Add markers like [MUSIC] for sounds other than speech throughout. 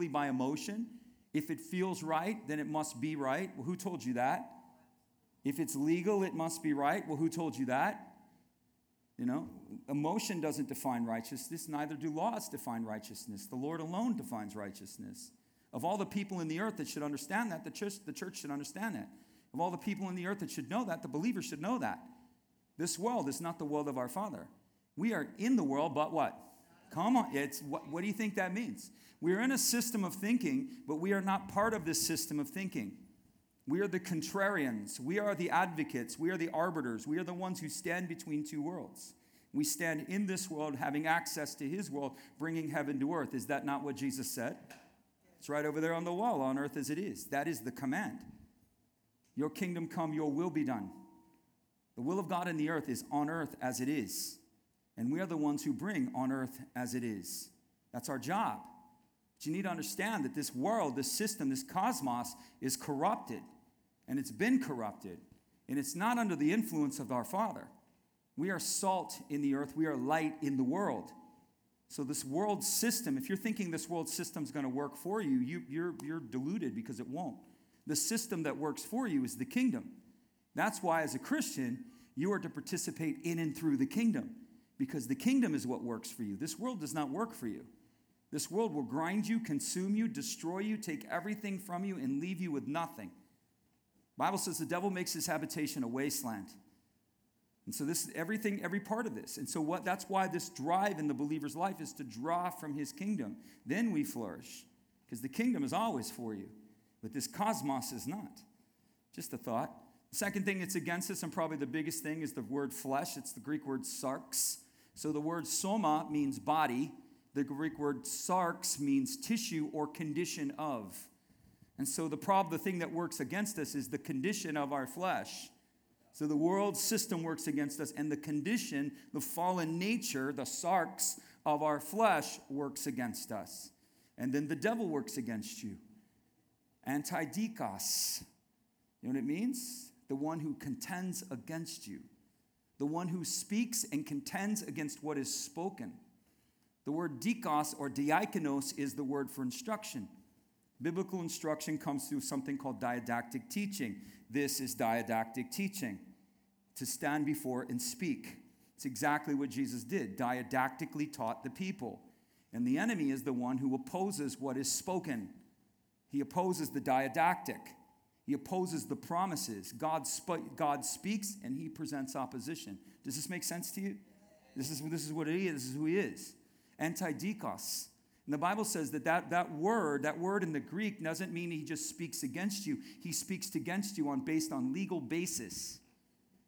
purely by emotion. If it feels right, then it must be right. Well, who told you that? If it's legal, it must be right. Well, who told you that? You know, emotion doesn't define righteousness, neither do laws define righteousness. The Lord alone defines righteousness. Of all the people in the earth that should understand that, the church, the church should understand that. Of all the people in the earth that should know that, the believer should know that. This world is not the world of our Father. We are in the world, but what? Come on. It's, what, what do you think that means? We are in a system of thinking, but we are not part of this system of thinking. We are the contrarians. We are the advocates. We are the arbiters. We are the ones who stand between two worlds. We stand in this world, having access to his world, bringing heaven to earth. Is that not what Jesus said? It's right over there on the wall, on earth as it is. That is the command. Your kingdom come, your will be done. The will of God in the earth is on earth as it is. And we are the ones who bring on earth as it is. That's our job. But you need to understand that this world, this system, this cosmos is corrupted. And it's been corrupted. And it's not under the influence of our Father. We are salt in the earth, we are light in the world. So, this world system, if you're thinking this world system is going to work for you, you you're, you're deluded because it won't. The system that works for you is the kingdom. That's why, as a Christian, you are to participate in and through the kingdom because the kingdom is what works for you. This world does not work for you. This world will grind you, consume you, destroy you, take everything from you, and leave you with nothing. Bible says the devil makes his habitation a wasteland. And so this is everything, every part of this. And so what that's why this drive in the believer's life is to draw from his kingdom. Then we flourish. Because the kingdom is always for you. But this cosmos is not. Just a thought. The second thing that's against us, and probably the biggest thing, is the word flesh. It's the Greek word sarx. So the word soma means body. The Greek word sarx means tissue or condition of. And so the problem, the thing that works against us is the condition of our flesh. So the world system works against us, and the condition, the fallen nature, the sarx of our flesh works against us. And then the devil works against you. Antidikos. You know what it means? The one who contends against you the one who speaks and contends against what is spoken. The word dikos or diakonos is the word for instruction. Biblical instruction comes through something called didactic teaching. This is didactic teaching to stand before and speak. It's exactly what Jesus did, didactically taught the people. And the enemy is the one who opposes what is spoken, he opposes the didactic. He opposes the promises. God, sp- God speaks and he presents opposition. Does this make sense to you? This is, this is what he is. This is who he is. Antidikos. And the Bible says that, that that word, that word in the Greek, doesn't mean he just speaks against you. He speaks against you on based on legal basis.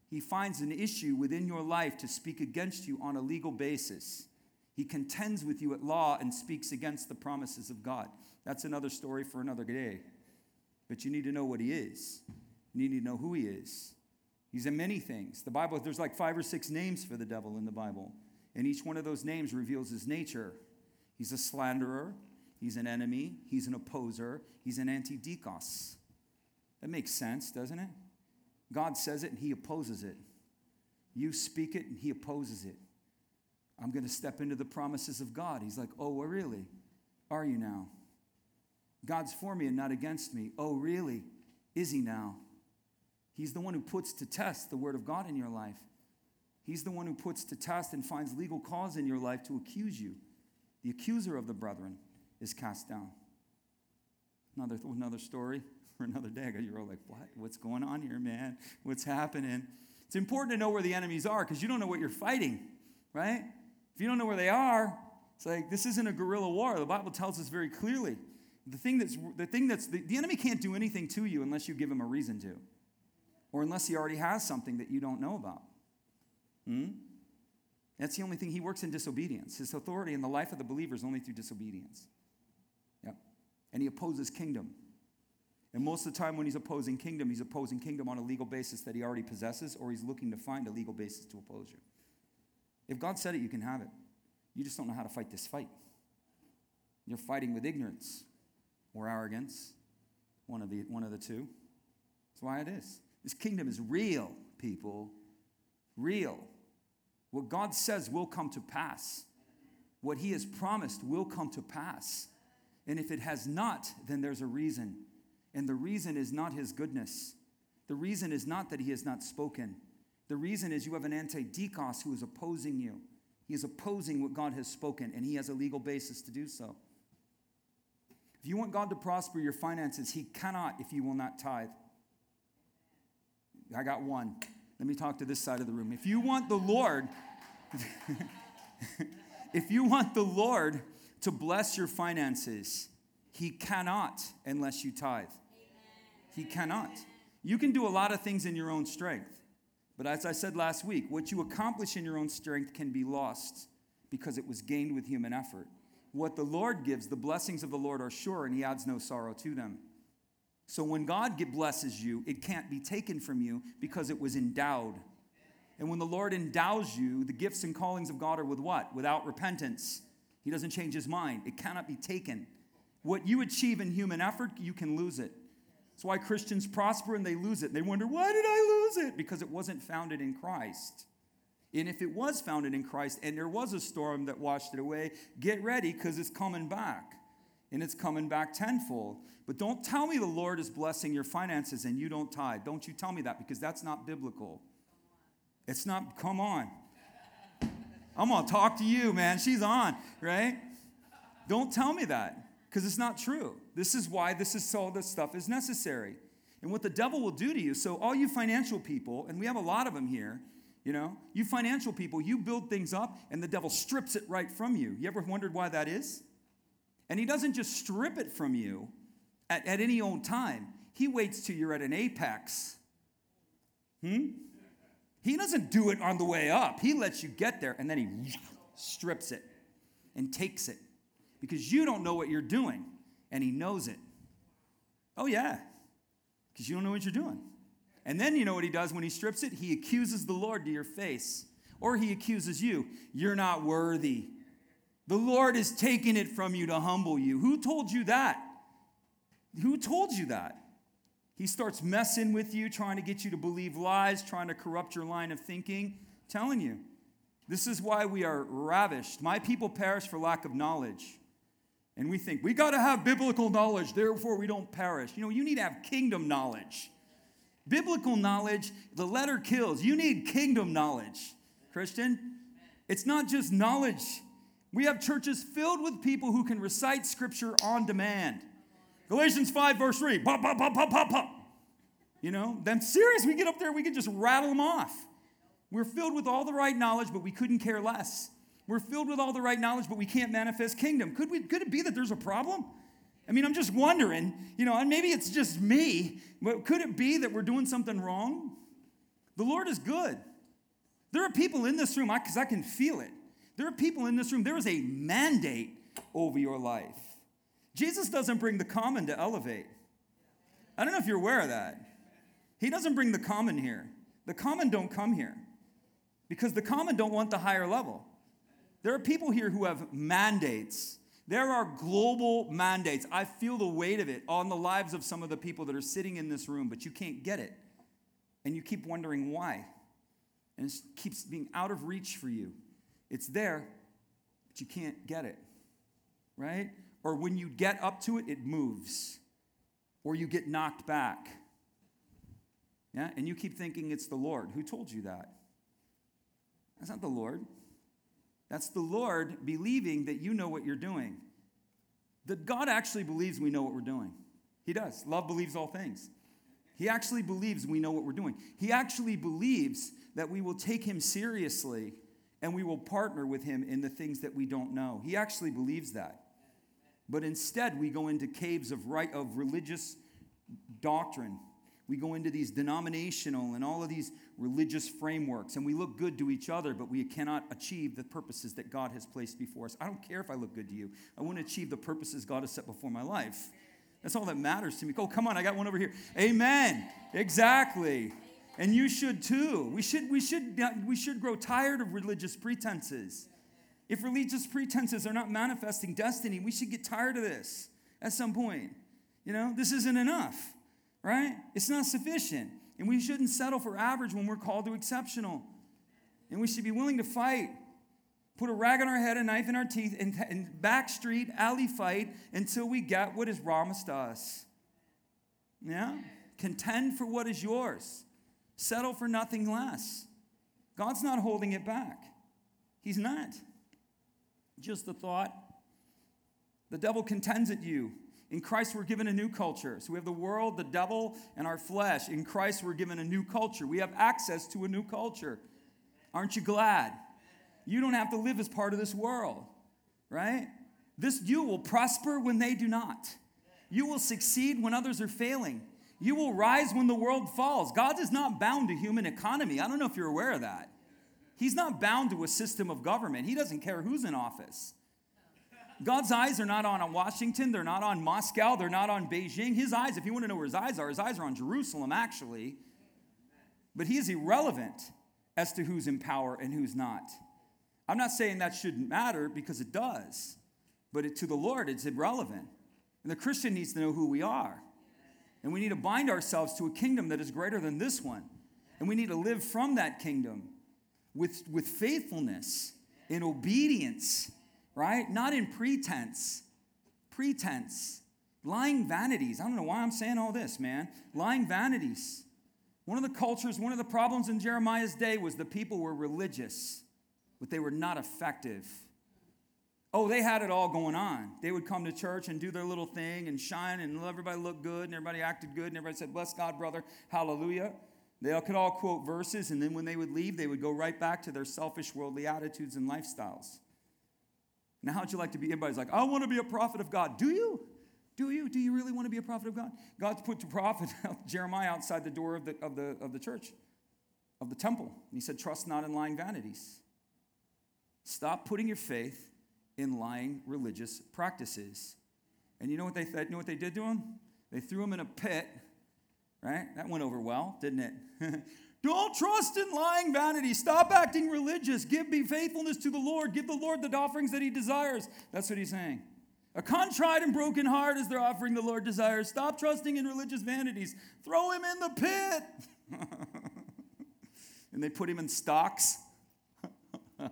He finds an issue within your life to speak against you on a legal basis. He contends with you at law and speaks against the promises of God. That's another story for another day. But you need to know what he is. You need to know who he is. He's in many things. The Bible, there's like five or six names for the devil in the Bible. And each one of those names reveals his nature. He's a slanderer, he's an enemy, he's an opposer, he's an antidikos. That makes sense, doesn't it? God says it and he opposes it. You speak it and he opposes it. I'm going to step into the promises of God. He's like, Oh, really? Are you now? God's for me and not against me. Oh, really? Is he now? He's the one who puts to test the word of God in your life. He's the one who puts to test and finds legal cause in your life to accuse you. The accuser of the brethren is cast down. Another, another story [LAUGHS] for another day. You're all like, what? What's going on here, man? What's happening? It's important to know where the enemies are because you don't know what you're fighting, right? If you don't know where they are, it's like this isn't a guerrilla war. The Bible tells us very clearly the thing that's, the, thing that's the, the enemy can't do anything to you unless you give him a reason to, or unless he already has something that you don't know about. Hmm? That's the only thing. He works in disobedience. His authority in the life of the believer is only through disobedience. Yep. And he opposes kingdom. And most of the time, when he's opposing kingdom, he's opposing kingdom on a legal basis that he already possesses, or he's looking to find a legal basis to oppose you. If God said it, you can have it. You just don't know how to fight this fight. You're fighting with ignorance or arrogance, one of the, one of the two. That's why it is. This kingdom is real, people. Real. What God says will come to pass. What He has promised will come to pass. And if it has not, then there's a reason. And the reason is not his goodness. The reason is not that he has not spoken. The reason is you have an antidikos who is opposing you. He is opposing what God has spoken, and he has a legal basis to do so. If you want God to prosper your finances, he cannot if you will not tithe. I got one. Let me talk to this side of the room. If you want the Lord, [LAUGHS] if you want the Lord to bless your finances, he cannot unless you tithe. He cannot. You can do a lot of things in your own strength. But as I said last week, what you accomplish in your own strength can be lost because it was gained with human effort. What the Lord gives, the blessings of the Lord are sure, and He adds no sorrow to them. So when God blesses you, it can't be taken from you because it was endowed. And when the Lord endows you, the gifts and callings of God are with what? Without repentance. He doesn't change his mind. It cannot be taken. What you achieve in human effort, you can lose it. That's why Christians prosper and they lose it. They wonder, why did I lose it? Because it wasn't founded in Christ. And if it was founded in Christ and there was a storm that washed it away, get ready because it's coming back. And it's coming back tenfold. But don't tell me the Lord is blessing your finances and you don't tithe. Don't you tell me that because that's not biblical. It's not, come on. I'm going to talk to you, man. She's on, right? Don't tell me that because it's not true. This is why this is all this stuff is necessary. And what the devil will do to you, so all you financial people, and we have a lot of them here, you know, you financial people, you build things up and the devil strips it right from you. You ever wondered why that is? And he doesn't just strip it from you at, at any old time, he waits till you're at an apex. Hmm? He doesn't do it on the way up. He lets you get there and then he strips it and takes it because you don't know what you're doing and he knows it. Oh, yeah, because you don't know what you're doing. And then you know what he does when he strips it? He accuses the Lord to your face, or he accuses you. You're not worthy. The Lord is taking it from you to humble you. Who told you that? Who told you that? He starts messing with you, trying to get you to believe lies, trying to corrupt your line of thinking. I'm telling you, this is why we are ravished. My people perish for lack of knowledge. And we think we got to have biblical knowledge, therefore we don't perish. You know, you need to have kingdom knowledge. Biblical knowledge, the letter kills. You need kingdom knowledge, Christian. It's not just knowledge. We have churches filled with people who can recite scripture on demand. Galatians 5, verse 3. Pop, pop, pop, pop, pop, pop. You know, them serious, we get up there, we can just rattle them off. We're filled with all the right knowledge, but we couldn't care less. We're filled with all the right knowledge, but we can't manifest kingdom. Could, we, could it be that there's a problem? I mean, I'm just wondering, you know, and maybe it's just me, but could it be that we're doing something wrong? The Lord is good. There are people in this room, because I, I can feel it. There are people in this room, there is a mandate over your life. Jesus doesn't bring the common to elevate. I don't know if you're aware of that. He doesn't bring the common here. The common don't come here because the common don't want the higher level. There are people here who have mandates. There are global mandates. I feel the weight of it on the lives of some of the people that are sitting in this room, but you can't get it. And you keep wondering why. And it keeps being out of reach for you. It's there, but you can't get it. Right? Or when you get up to it, it moves. Or you get knocked back. Yeah? And you keep thinking it's the Lord. Who told you that? That's not the Lord. That's the Lord believing that you know what you're doing. That God actually believes we know what we're doing. He does. Love believes all things. He actually believes we know what we're doing. He actually believes that we will take him seriously and we will partner with him in the things that we don't know. He actually believes that. But instead, we go into caves of right of religious doctrine we go into these denominational and all of these religious frameworks, and we look good to each other, but we cannot achieve the purposes that God has placed before us. I don't care if I look good to you. I want to achieve the purposes God has set before my life. That's all that matters to me. Oh, come on, I got one over here. Amen. Exactly. And you should too. We should, we should, we should grow tired of religious pretenses. If religious pretenses are not manifesting destiny, we should get tired of this at some point. You know, this isn't enough right? It's not sufficient. And we shouldn't settle for average when we're called to exceptional. And we should be willing to fight. put a rag on our head, a knife in our teeth, and, and back street, alley fight until we get what is promised to us. Yeah? Contend for what is yours. Settle for nothing less. God's not holding it back. He's not. Just the thought. The devil contends at you. In Christ, we're given a new culture. So we have the world, the devil, and our flesh. In Christ, we're given a new culture. We have access to a new culture. Aren't you glad? You don't have to live as part of this world, right? This you will prosper when they do not. You will succeed when others are failing. You will rise when the world falls. God is not bound to human economy. I don't know if you're aware of that. He's not bound to a system of government. He doesn't care who's in office. God's eyes are not on Washington, they're not on Moscow, they're not on Beijing. His eyes, if you want to know where his eyes are, his eyes are on Jerusalem, actually. But he is irrelevant as to who's in power and who's not. I'm not saying that shouldn't matter because it does, but it, to the Lord, it's irrelevant. And the Christian needs to know who we are. And we need to bind ourselves to a kingdom that is greater than this one. And we need to live from that kingdom with, with faithfulness, and obedience, right? Not in pretense. Pretense. Lying vanities. I don't know why I'm saying all this, man. Lying vanities. One of the cultures, one of the problems in Jeremiah's day was the people were religious, but they were not effective. Oh, they had it all going on. They would come to church and do their little thing and shine and everybody looked good and everybody acted good and everybody said, Bless God, brother, hallelujah. They could all quote verses, and then when they would leave, they would go right back to their selfish, worldly attitudes and lifestyles. Now, how'd you like to be? Everybody's like, I want to be a prophet of God. Do you? Do you? Do you really want to be a prophet of God? God's put the prophet, [LAUGHS] Jeremiah, outside the door of the, of, the, of the church, of the temple. And he said, Trust not in lying vanities. Stop putting your faith in lying religious practices. And you know what they, th- you know what they did to him? They threw him in a pit right? That went over well, didn't it? [LAUGHS] Don't trust in lying vanity. Stop acting religious. Give me faithfulness to the Lord. Give the Lord the offerings that he desires. That's what he's saying. A contrite and broken heart is their offering the Lord desires. Stop trusting in religious vanities. Throw him in the pit. [LAUGHS] and they put him in stocks. [LAUGHS]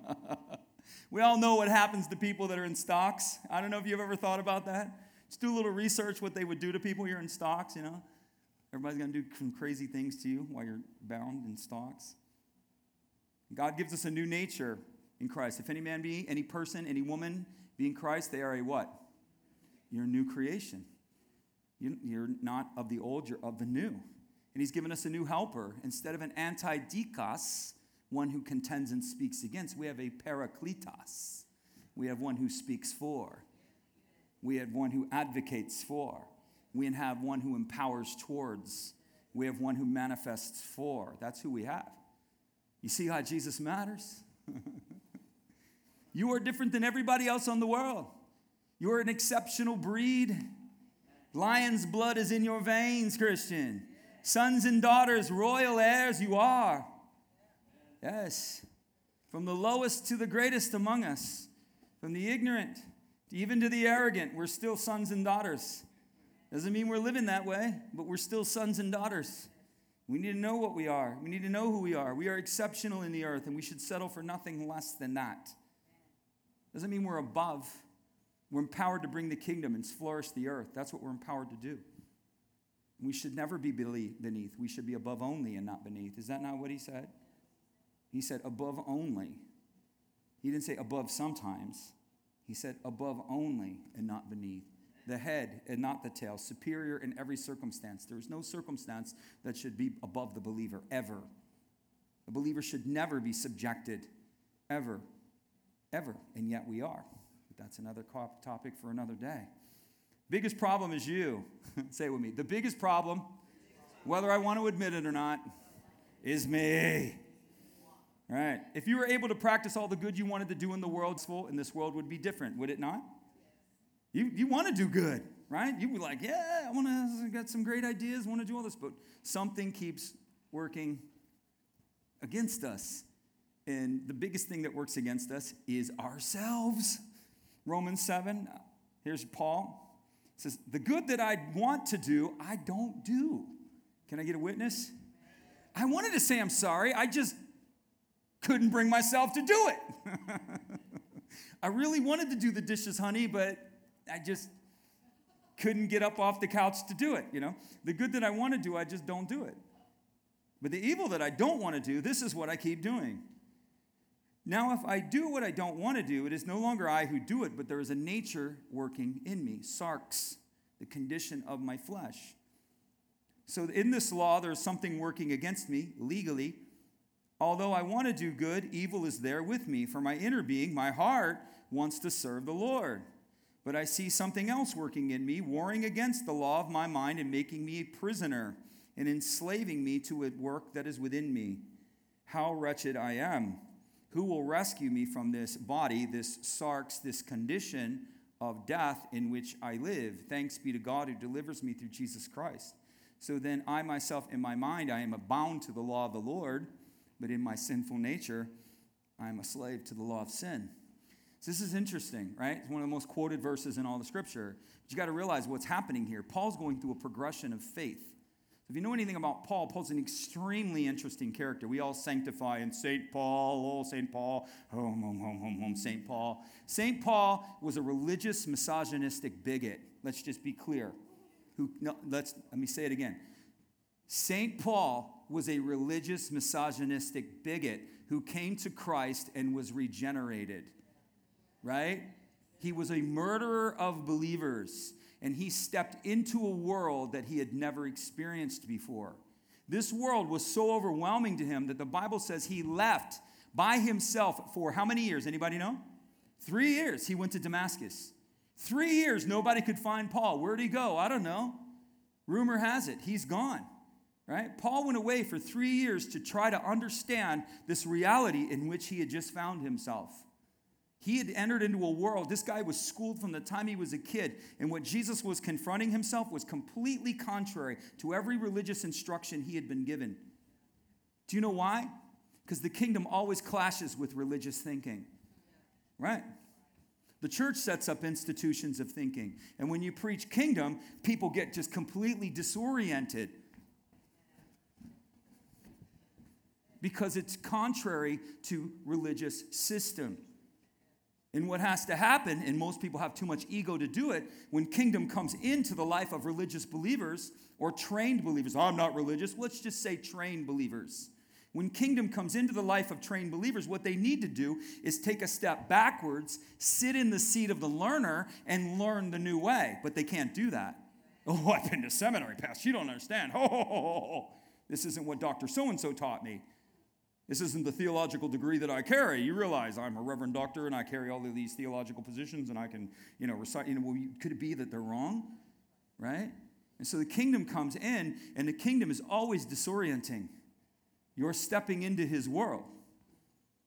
we all know what happens to people that are in stocks. I don't know if you've ever thought about that. Just do a little research what they would do to people here in stocks, you know. Everybody's going to do some crazy things to you while you're bound in stocks. God gives us a new nature in Christ. If any man be, any person, any woman be in Christ, they are a what? You're a new creation. You're not of the old, you're of the new. And he's given us a new helper. Instead of an antidikos, one who contends and speaks against, we have a parakletos. We have one who speaks for. We have one who advocates for. We have one who empowers towards. We have one who manifests for. That's who we have. You see how Jesus matters? [LAUGHS] you are different than everybody else on the world. You are an exceptional breed. Lion's blood is in your veins, Christian. Sons and daughters, royal heirs, you are. Yes. From the lowest to the greatest among us, from the ignorant even to the arrogant, we're still sons and daughters. Doesn't mean we're living that way, but we're still sons and daughters. We need to know what we are. We need to know who we are. We are exceptional in the earth, and we should settle for nothing less than that. Doesn't mean we're above. We're empowered to bring the kingdom and flourish the earth. That's what we're empowered to do. We should never be beneath. We should be above only and not beneath. Is that not what he said? He said above only. He didn't say above sometimes. He said above only and not beneath the head and not the tail, superior in every circumstance. There is no circumstance that should be above the believer, ever. A believer should never be subjected, ever, ever, and yet we are. But that's another topic for another day. Biggest problem is you. [LAUGHS] Say it with me. The biggest problem, whether I want to admit it or not, is me. Right? If you were able to practice all the good you wanted to do in the world, in this world would be different, would it not? You, you want to do good, right? You'd be like, yeah, I want to got some great ideas, want to do all this, but something keeps working against us. And the biggest thing that works against us is ourselves. Romans 7, here's Paul. It says, The good that I want to do, I don't do. Can I get a witness? I wanted to say I'm sorry, I just couldn't bring myself to do it. [LAUGHS] I really wanted to do the dishes, honey, but I just couldn't get up off the couch to do it, you know? The good that I want to do, I just don't do it. But the evil that I don't want to do, this is what I keep doing. Now, if I do what I don't want to do, it is no longer I who do it, but there is a nature working in me, sarx, the condition of my flesh. So in this law, there's something working against me legally. Although I want to do good, evil is there with me. For my inner being, my heart wants to serve the Lord. But I see something else working in me, warring against the law of my mind and making me a prisoner and enslaving me to a work that is within me. How wretched I am! Who will rescue me from this body, this sarx, this condition of death in which I live? Thanks be to God who delivers me through Jesus Christ. So then, I myself, in my mind, I am bound to the law of the Lord, but in my sinful nature, I am a slave to the law of sin. So this is interesting, right? It's one of the most quoted verses in all the scripture. But you got to realize what's happening here. Paul's going through a progression of faith. If you know anything about Paul, Paul's an extremely interesting character. We all sanctify in St. Paul, oh, St. Paul, home, home, home, home, home, St. Paul. St. Paul was a religious, misogynistic bigot. Let's just be clear. Who, no, let's, let me say it again. St. Paul was a religious, misogynistic bigot who came to Christ and was regenerated, right? He was a murderer of believers and he stepped into a world that he had never experienced before. This world was so overwhelming to him that the Bible says he left by himself for how many years? Anybody know? Three years. He went to Damascus. Three years, nobody could find Paul. Where'd he go? I don't know. Rumor has it, he's gone. Right? Paul went away for three years to try to understand this reality in which he had just found himself. He had entered into a world, this guy was schooled from the time he was a kid, and what Jesus was confronting himself was completely contrary to every religious instruction he had been given. Do you know why? Because the kingdom always clashes with religious thinking, right? The church sets up institutions of thinking, and when you preach kingdom, people get just completely disoriented because it's contrary to religious system. And what has to happen, and most people have too much ego to do it, when kingdom comes into the life of religious believers or trained believers, I'm not religious, let's just say trained believers. When kingdom comes into the life of trained believers, what they need to do is take a step backwards, sit in the seat of the learner, and learn the new way. But they can't do that. Oh, I've been to seminary, Pastor. You don't understand. Oh, this isn't what Dr. So and so taught me. This isn't the theological degree that I carry. You realize I'm a reverend doctor and I carry all of these theological positions and I can, you know, recite. You know, well, could it be that they're wrong? Right? And so the kingdom comes in, and the kingdom is always disorienting. You're stepping into his world.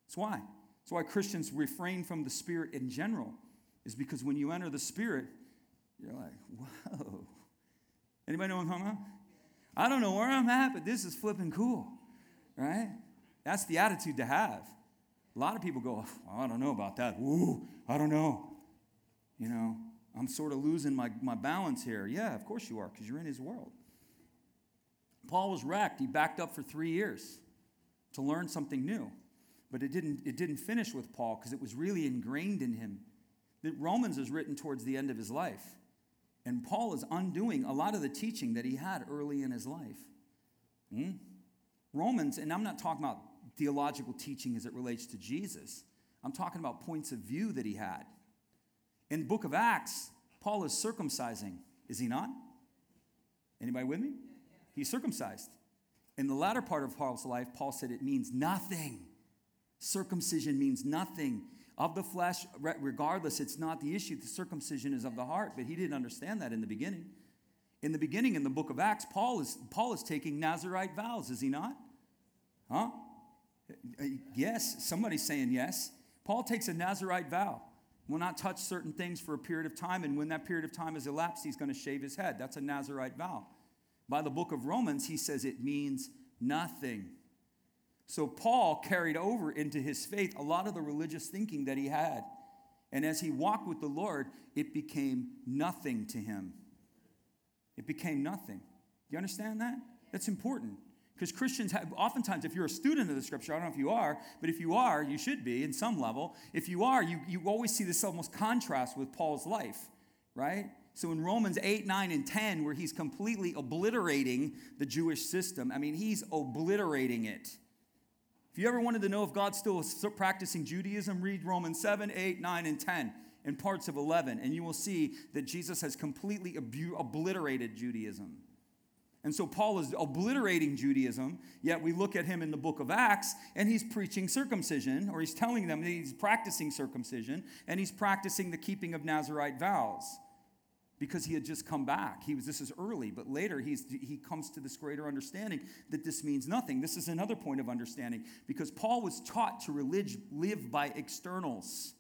That's why. That's why Christians refrain from the spirit in general, is because when you enter the spirit, you're like, whoa. Anybody know what I'm talking about? I don't know where I'm at, but this is flipping cool, right? That's the attitude to have. A lot of people go, oh, I don't know about that. Ooh, I don't know. You know, I'm sort of losing my, my balance here. Yeah, of course you are, because you're in his world. Paul was wrecked. He backed up for three years to learn something new. But it didn't, it didn't finish with Paul because it was really ingrained in him. That Romans is written towards the end of his life. And Paul is undoing a lot of the teaching that he had early in his life. Hmm? Romans, and I'm not talking about theological teaching as it relates to Jesus. I'm talking about points of view that he had. In the book of Acts, Paul is circumcising, is he not? Anybody with me? He's circumcised. In the latter part of Paul's life, Paul said it means nothing. Circumcision means nothing. Of the flesh, regardless, it's not the issue. The circumcision is of the heart, but he didn't understand that in the beginning. In the beginning, in the book of Acts, Paul is, Paul is taking Nazarite vows, is he not? Huh? Uh, yes, somebody's saying yes. Paul takes a Nazarite vow. Will not touch certain things for a period of time, and when that period of time is elapsed, he's going to shave his head. That's a Nazarite vow. By the book of Romans, he says it means nothing. So Paul carried over into his faith a lot of the religious thinking that he had. And as he walked with the Lord, it became nothing to him. It became nothing. Do you understand that? That's important. Because Christians have, oftentimes, if you're a student of the scripture, I don't know if you are, but if you are, you should be in some level. If you are, you, you always see this almost contrast with Paul's life, right? So in Romans 8, 9, and 10, where he's completely obliterating the Jewish system, I mean, he's obliterating it. If you ever wanted to know if God's still practicing Judaism, read Romans 7, 8, 9, and 10, and parts of 11, and you will see that Jesus has completely obliterated Judaism. And so Paul is obliterating Judaism, yet we look at him in the book of Acts and he's preaching circumcision, or he's telling them he's practicing circumcision, and he's practicing the keeping of Nazarite vows because he had just come back. He was this is early, but later he's he comes to this greater understanding that this means nothing. This is another point of understanding because Paul was taught to relig- live by externals.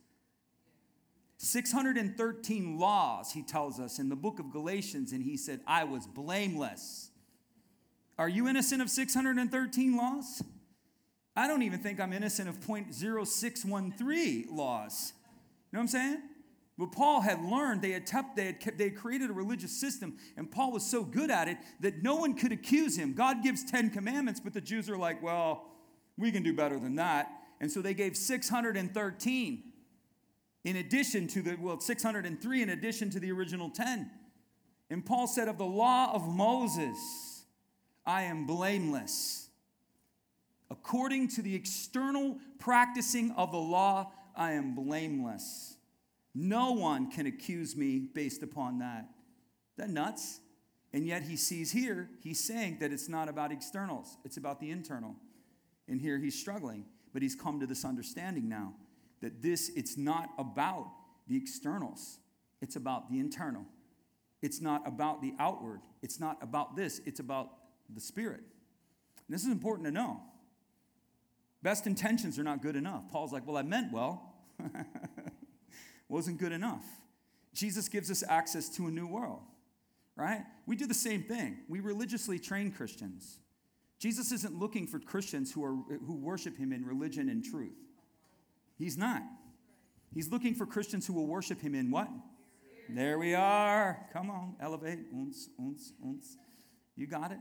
613 laws, he tells us in the book of Galatians, and he said, I was blameless. Are you innocent of 613 laws? I don't even think I'm innocent of 0.0613 laws. You know what I'm saying? But Paul had learned, they had, kept, they, had kept, they had created a religious system, and Paul was so good at it that no one could accuse him. God gives 10 commandments, but the Jews are like, well, we can do better than that. And so they gave 613 in addition to the, well, 603 in addition to the original 10. And Paul said, of the law of Moses, I am blameless. According to the external practicing of the law, I am blameless. No one can accuse me based upon that. That nuts? And yet he sees here, he's saying that it's not about externals, it's about the internal. And here he's struggling, but he's come to this understanding now that this it's not about the externals, it's about the internal. It's not about the outward. It's not about this. It's about the Spirit. And this is important to know. Best intentions are not good enough. Paul's like, well, I meant well. [LAUGHS] Wasn't good enough. Jesus gives us access to a new world, right? We do the same thing. We religiously train Christians. Jesus isn't looking for Christians who, are, who worship him in religion and truth. He's not. He's looking for Christians who will worship him in what? There we are. Come on, elevate. Unce, unce, unce. You got it?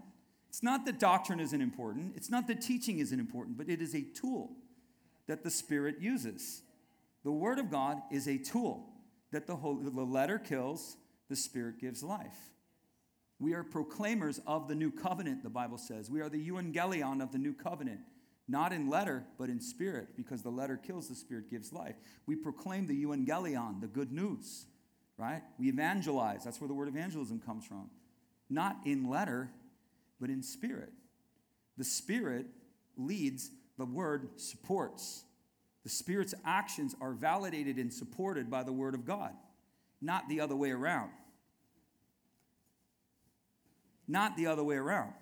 It's not that doctrine isn't important, it's not that teaching isn't important, but it is a tool that the Spirit uses. The Word of God is a tool that the, whole, the letter kills, the Spirit gives life. We are proclaimers of the new covenant, the Bible says. We are the evangelion of the new covenant, not in letter, but in spirit, because the letter kills, the Spirit gives life. We proclaim the evangelion, the good news, right? We evangelize. That's where the word evangelism comes from. Not in letter, but in spirit. The Spirit leads, the Word supports. The Spirit's actions are validated and supported by the Word of God, not the other way around. Not the other way around.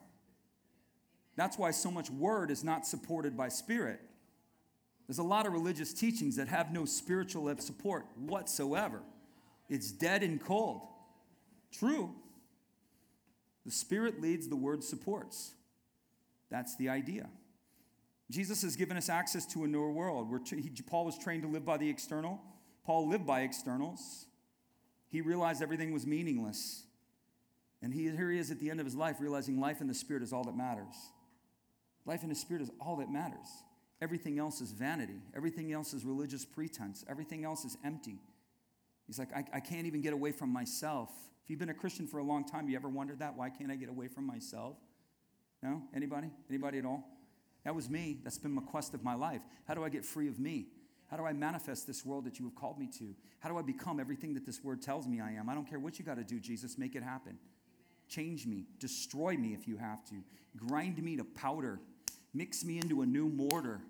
That's why so much Word is not supported by Spirit. There's a lot of religious teachings that have no spiritual support whatsoever. It's dead and cold. True, the Spirit leads, the Word supports. That's the idea. Jesus has given us access to a newer world. Where he, Paul was trained to live by the external. Paul lived by externals. He realized everything was meaningless. And he, here he is at the end of his life, realizing life in the Spirit is all that matters. Life in the Spirit is all that matters. Everything else is vanity. Everything else is religious pretense. Everything else is empty. He's like, I, I can't even get away from myself if you've been a Christian for a long time, you ever wondered that? Why can't I get away from myself? No? Anybody? Anybody at all? That was me. That's been my quest of my life. How do I get free of me? How do I manifest this world that you have called me to? How do I become everything that this word tells me I am? I don't care what you got to do, Jesus, make it happen. Change me, destroy me if you have to, grind me to powder, mix me into a new mortar,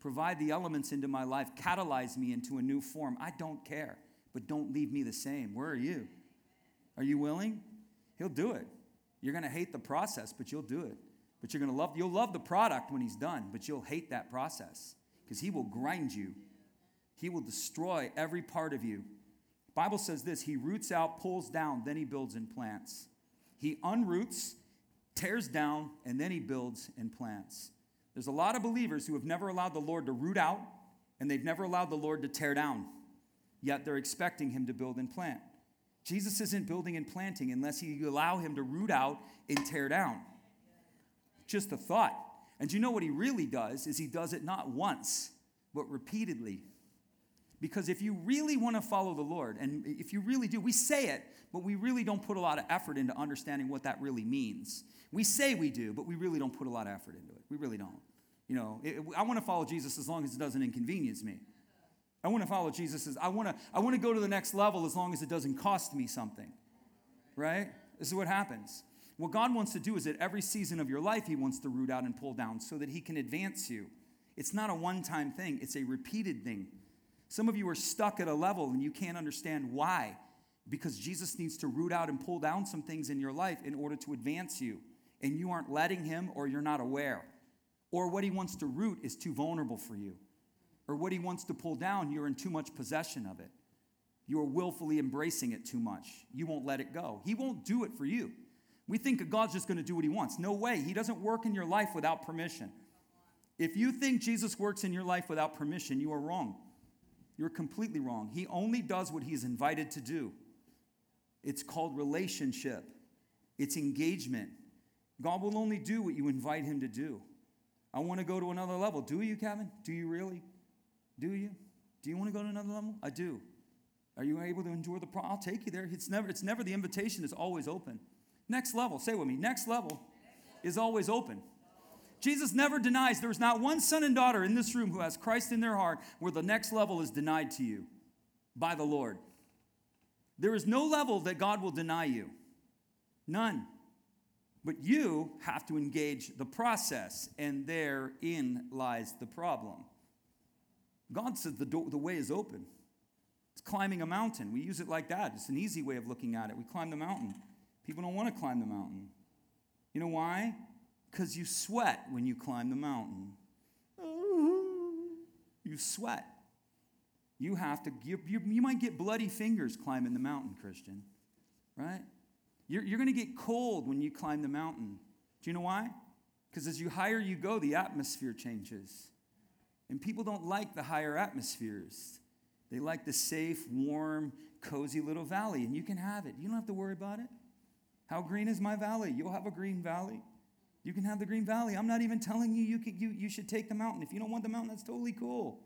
provide the elements into my life, catalyze me into a new form. I don't care, but don't leave me the same. Where are you? Are you willing? He'll do it. You're going to hate the process, but you'll do it. But you're going to love you'll love the product when he's done, but you'll hate that process because he will grind you. He will destroy every part of you. Bible says this, he roots out, pulls down, then he builds and plants. He unroots, tears down, and then he builds and plants. There's a lot of believers who have never allowed the Lord to root out and they've never allowed the Lord to tear down. Yet they're expecting him to build and plant. Jesus isn't building and planting unless you allow him to root out and tear down. Just a thought. And you know what he really does is he does it not once, but repeatedly. Because if you really want to follow the Lord, and if you really do, we say it, but we really don't put a lot of effort into understanding what that really means. We say we do, but we really don't put a lot of effort into it. We really don't. You know, I want to follow Jesus as long as it doesn't inconvenience me. I want to follow Jesus I want to I want to go to the next level as long as it doesn't cost me something. Right? This is what happens. What God wants to do is at every season of your life, He wants to root out and pull down so that He can advance you. It's not a one time thing, it's a repeated thing. Some of you are stuck at a level and you can't understand why. Because Jesus needs to root out and pull down some things in your life in order to advance you. And you aren't letting Him or you're not aware. Or what He wants to root is too vulnerable for you. Or what He wants to pull down, you're in too much possession of it. You are willfully embracing it too much. You won't let it go. He won't do it for you. We think God's just going to do what He wants. No way. He doesn't work in your life without permission. If you think Jesus works in your life without permission, you are wrong. You're completely wrong. He only does what He's invited to do. It's called relationship, it's engagement. God will only do what you invite Him to do. I want to go to another level. Do you, Kevin? Do you really? Do you? Do you want to go to another level? I do. Are you able to endure the problem? I'll take you there. It's never, it's never the invitation is always open. Next level, say with me, next level is always open. Jesus never denies there's not one son and daughter in this room who has Christ in their heart where the next level is denied to you by the Lord. There is no level that God will deny you. None. But you have to engage the process, and therein lies the problem. God says the, do- the way is open. It's climbing a mountain. We use it like that. It's an easy way of looking at it. We climb the mountain. People don't want to climb the mountain. You know why? Because you sweat when you climb the mountain. You sweat. You have to, you, you, you might get bloody fingers climbing the mountain, Christian, right? You're, you're going to get cold when you climb the mountain. Do you know why? Because as you higher you go, the atmosphere changes. And people don't like the higher atmospheres. They like the safe, warm, cozy little valley, and you can have it. You don't have to worry about it. How green is my valley? You'll have a green valley. You can have the green valley. I'm not even telling you you, can, you you should take the mountain. If you don't want the mountain, that's totally cool.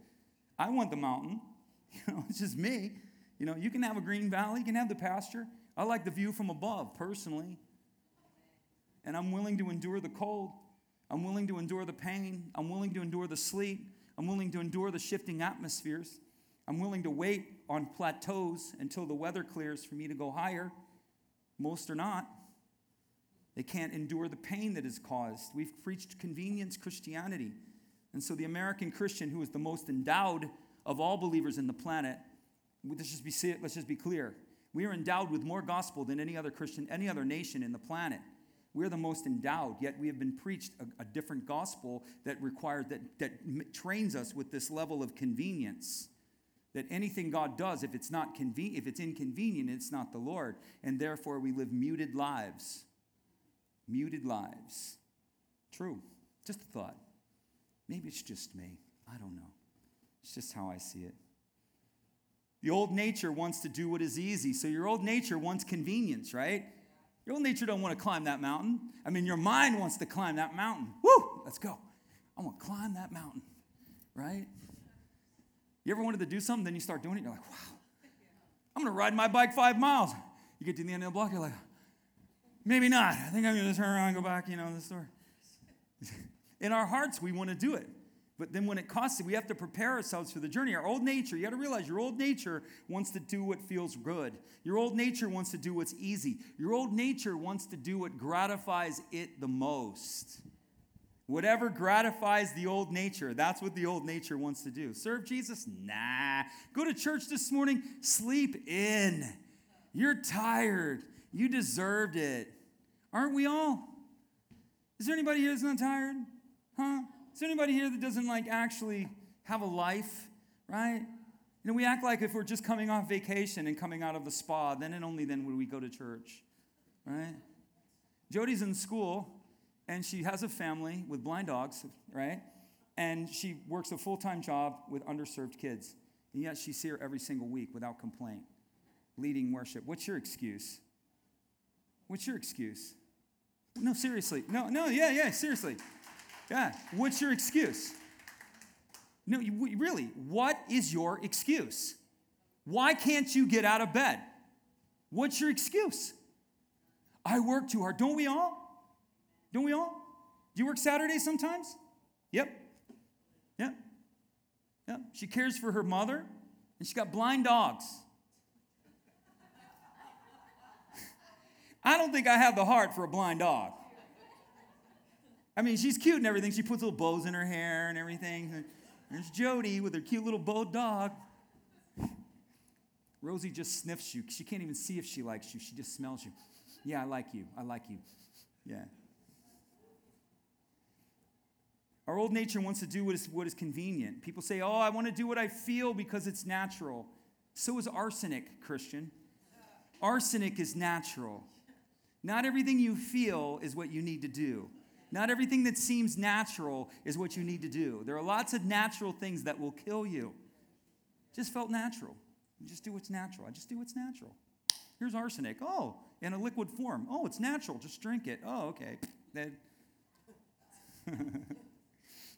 I want the mountain. [LAUGHS] You know, it's just me. You know, you can have a green valley, you can have the pasture. I like the view from above, personally. And I'm willing to endure the cold. I'm willing to endure the pain. I'm willing to endure the sleet. I'm willing to endure the shifting atmospheres. I'm willing to wait on plateaus until the weather clears for me to go higher. Most are not. They can't endure the pain that is caused. We've preached convenience Christianity. And so the American Christian, who is the most endowed of all believers in the planet, let's just be, let's just be clear. We are endowed with more gospel than any other Christian, any other nation in the planet. We're the most endowed, yet we have been preached a, a different gospel that requires, that, that trains us with this level of convenience that anything God does, if it's not conven- if it's inconvenient, it's not the Lord, and therefore we live muted lives. Muted lives. True. Just a thought. Maybe it's just me. I don't know. It's just how I see it. The old nature wants to do what is easy. So your old nature wants convenience, right? Your nature don't want to climb that mountain. I mean, your mind wants to climb that mountain. Woo! Let's go. I want to climb that mountain, right? You ever wanted to do something, then you start doing it, you're like, wow, I'm gonna ride my bike five miles. You get to the end of the block, you're like, maybe not. I think I'm gonna turn around and go back, you know, the store. [LAUGHS] In our hearts, we wanna do it. But then when it costs it, we have to prepare ourselves for the journey. Our old nature, you got to realize your old nature wants to do what feels good. Your old nature wants to do what's easy. Your old nature wants to do what gratifies it the most. Whatever gratifies the old nature, that's what the old nature wants to do. Serve Jesus? Nah. Go to church this morning? Sleep in. You're tired. You deserved it. Aren't we all? Is there anybody here that's not tired? Huh? Is there anybody here that doesn't like actually have a life, right? You know, we act like if we're just coming off vacation and coming out of the spa, then and only then would we go to church, right? Jody's in school and she has a family with blind dogs, right? And she works a full time job with underserved kids. And yet she's here every single week without complaint, leading worship. What's your excuse? What's your excuse? No, seriously. No, no, yeah, yeah, seriously. Yeah. What's your excuse? No, you, really, what is your excuse? Why can't you get out of bed? What's your excuse? I work too hard. Don't we all? Don't we all? Do you work Saturdays sometimes? Yep. Yep. Yep. She cares for her mother, and she's got blind dogs. [LAUGHS] I don't think I have the heart for a blind dog. I mean, she's cute and everything. She puts little bows in her hair and everything. There's Jody with her cute little bowed dog. Rosie just sniffs you. She can't even see if she likes you. She just smells you. Yeah, I like you. I like you. Yeah. Our old nature wants to do what is, what is convenient. People say, oh, I want to do what I feel because it's natural. So is arsenic, Christian. Arsenic is natural. Not everything you feel is what you need to do. Not everything that seems natural is what you need to do. There are lots of natural things that will kill you. Just felt natural. Just do what's natural. I just do what's natural. Here's arsenic. Oh, in a liquid form. Oh, it's natural. Just drink it. Oh, okay. [LAUGHS]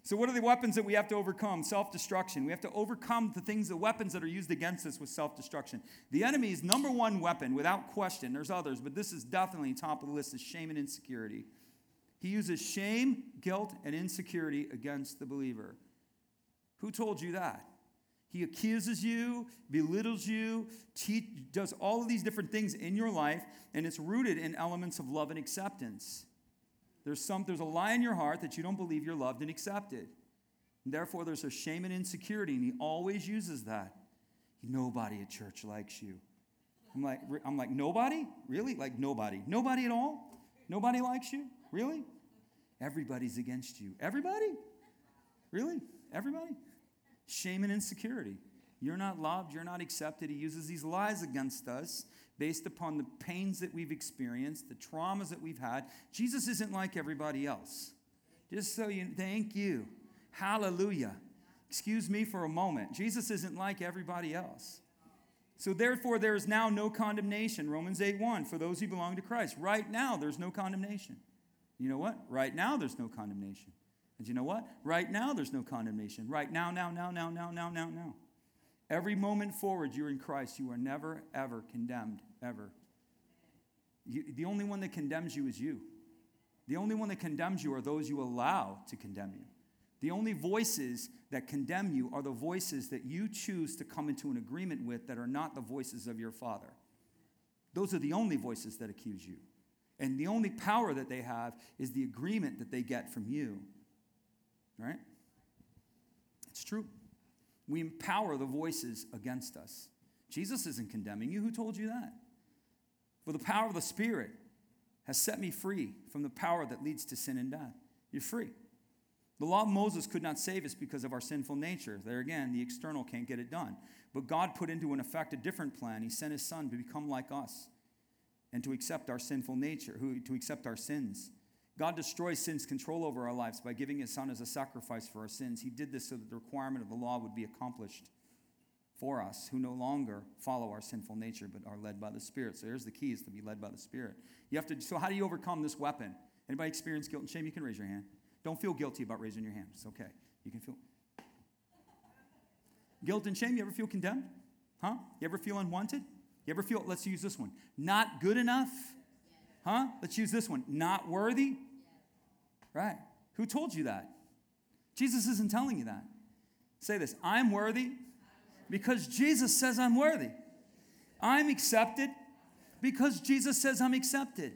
so, what are the weapons that we have to overcome? Self destruction. We have to overcome the things, the weapons that are used against us with self destruction. The enemy's number one weapon, without question, there's others, but this is definitely top of the list, is shame and insecurity. He uses shame, guilt, and insecurity against the believer. Who told you that? He accuses you, belittles you, does all of these different things in your life, and it's rooted in elements of love and acceptance. There's, some, there's a lie in your heart that you don't believe you're loved and accepted. And therefore, there's a shame and insecurity, and he always uses that. Nobody at church likes you. I'm like, I'm like, nobody? Really? Like nobody? Nobody at all? Nobody likes you? Really? Everybody's against you. Everybody? Really? Everybody? Shame and insecurity. You're not loved, you're not accepted. He uses these lies against us based upon the pains that we've experienced, the traumas that we've had. Jesus isn't like everybody else. Just so you, thank you. Hallelujah. Excuse me for a moment. Jesus isn't like everybody else. So therefore, there is now no condemnation. Romans 8 1, for those who belong to Christ. Right now, there's no condemnation. You know what? Right now, there's no condemnation. And you know what? Right now, there's no condemnation. Right now, now, now, now, now, now, now, now. Every moment forward, you're in Christ. You are never, ever condemned, ever. You, the only one that condemns you is you. The only one that condemns you are those you allow to condemn you. The only voices that condemn you are the voices that you choose to come into an agreement with that are not the voices of your Father. Those are the only voices that accuse you. And the only power that they have is the agreement that they get from you. Right? It's true. We empower the voices against us. Jesus isn't condemning you. Who told you that? For the power of the Spirit has set me free from the power that leads to sin and death. You're free. The law of Moses could not save us because of our sinful nature. There again, the external can't get it done. But God put into an effect a different plan. He sent his son to become like us and to accept our sinful nature, who, to accept our sins. God destroys sin's control over our lives by giving his son as a sacrifice for our sins. He did this so that the requirement of the law would be accomplished for us who no longer follow our sinful nature but are led by the spirit. So here's the key is to be led by the spirit. You have to so how do you overcome this weapon? Anybody experience guilt and shame? You can raise your hand. Don't feel guilty about raising your hand. It's okay. You can feel guilt and shame? You ever feel condemned? Huh? You ever feel unwanted you ever feel, let's use this one, not good enough? Huh? Let's use this one, not worthy? Right. Who told you that? Jesus isn't telling you that. Say this I'm worthy because Jesus says I'm worthy. I'm accepted because Jesus says I'm accepted.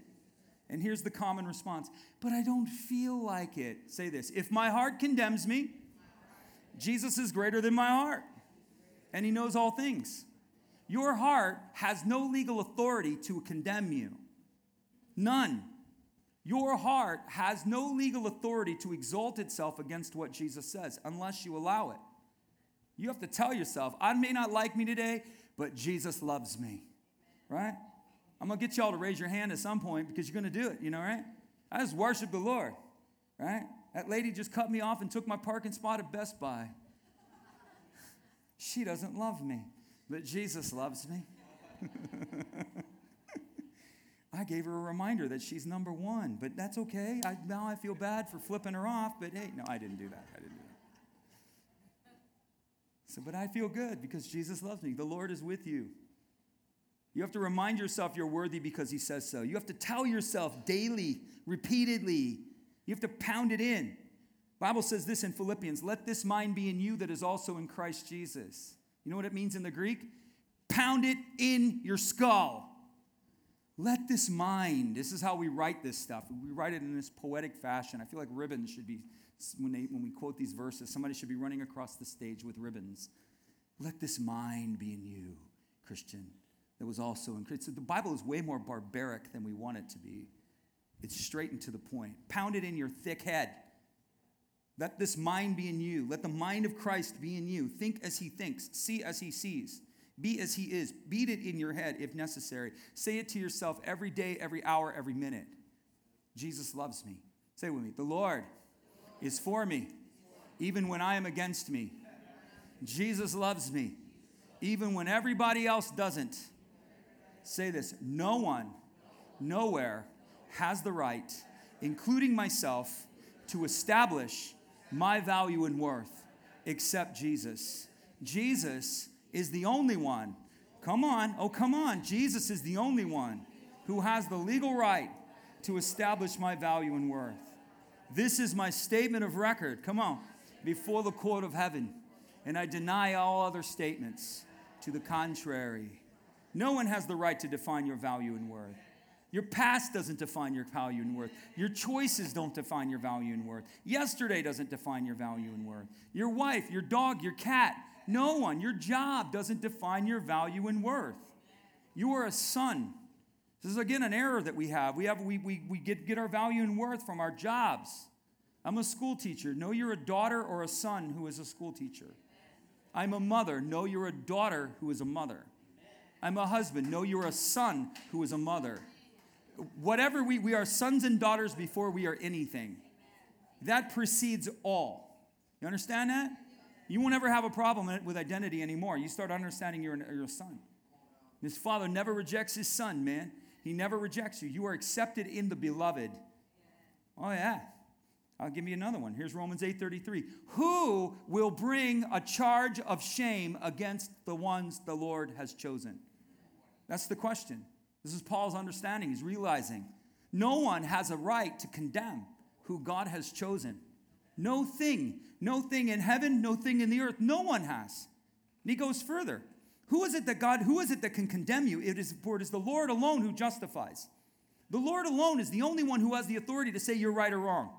And here's the common response but I don't feel like it. Say this if my heart condemns me, Jesus is greater than my heart, and he knows all things. Your heart has no legal authority to condemn you. None. Your heart has no legal authority to exalt itself against what Jesus says unless you allow it. You have to tell yourself, I may not like me today, but Jesus loves me. Right? I'm going to get y'all to raise your hand at some point because you're going to do it, you know, right? I just worship the Lord, right? That lady just cut me off and took my parking spot at Best Buy. [LAUGHS] She doesn't love me but Jesus loves me. [LAUGHS] I gave her a reminder that she's number one, but that's okay. I, now I feel bad for flipping her off, but hey, no, I didn't do that. I didn't do that. So, but I feel good because Jesus loves me. The Lord is with you. You have to remind yourself you're worthy because He says so. You have to tell yourself daily, repeatedly. You have to pound it in. Bible says this in Philippians, let this mind be in you that is also in Christ Jesus. You know what it means in the Greek? Pound it in your skull. Let this mind, this is how we write this stuff. We write it in this poetic fashion. I feel like ribbons should be, when, they, when we quote these verses, somebody should be running across the stage with ribbons. Let this mind be in you, Christian, that was also in Christ. So the Bible is way more barbaric than we want it to be. It's straight and to the point. Pound it in your thick head. Let this mind be in you. Let the mind of Christ be in you. Think as he thinks, see as he sees. Be as he is. Beat it in your head if necessary. Say it to yourself every day, every hour, every minute. Jesus loves me. Say with me The Lord is for me, even when I am against me. Jesus loves me, even when everybody else doesn't. Say this No one, nowhere has the right, including myself, to establish my value and worth except Jesus. Jesus is the only one. Come on, oh, come on. Jesus is the only one who has the legal right to establish my value and worth. This is my statement of record, come on, before the court of heaven. And I deny all other statements to the contrary. No one has the right to define your value and worth. Your past doesn't define your value and worth. Your choices don't define your value and worth. Yesterday doesn't define your value and worth. Your wife, your dog, your cat, no one. Your job doesn't define your value and worth. You are a son. This is again an error that we have. We have we, we, we get, get our value and worth from our jobs. I'm a school teacher. Know you're a daughter or a son who is a school teacher. I'm a mother. Know you're a daughter who is a mother. I'm a husband. Know you're a son who is a mother. Whatever we, we are sons and daughters before we are anything. That precedes all. You understand that? You won't ever have a problem with identity anymore. You start understanding you're, you're a son. His father never rejects his son, man. He never rejects you. You are accepted in the beloved. Oh, yeah. I'll give you another one. Here's Romans 8:33. Who will bring a charge of shame against the ones the Lord has chosen? That's the question. This is Paul's understanding. He's realizing no one has a right to condemn who God has chosen. No thing, no thing in heaven, no thing in the earth, no one has. And he goes further. Who is it that God, who is it that can condemn you? It is, for it is the Lord alone who justifies. The Lord alone is the only one who has the authority to say you're right or wrong.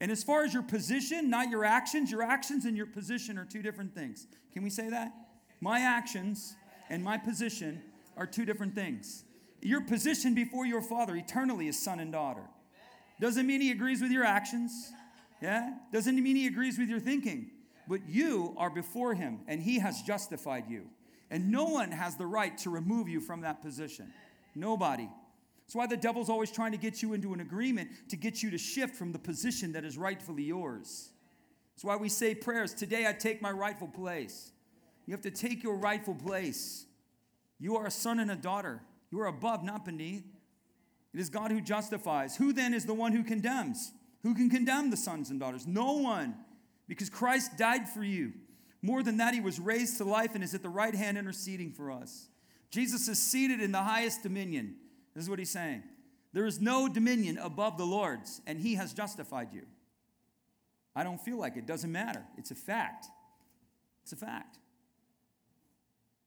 And as far as your position, not your actions, your actions and your position are two different things. Can we say that? My actions and my position are two different things. Your position before your Father eternally is son and daughter. Doesn't mean he agrees with your actions. Yeah? Doesn't mean he agrees with your thinking. But you are before him, and he has justified you. And no one has the right to remove you from that position. Nobody. That's why the devil's always trying to get you into an agreement to get you to shift from the position that is rightfully yours. That's why we say prayers today I take my rightful place. You have to take your rightful place. You are a son and a daughter. You are above, not beneath. It is God who justifies. Who then is the one who condemns? Who can condemn the sons and daughters? No one, because Christ died for you. More than that, he was raised to life and is at the right hand interceding for us. Jesus is seated in the highest dominion. This is what he's saying. There is no dominion above the Lord's, and he has justified you. I don't feel like it. Doesn't matter. It's a fact. It's a fact.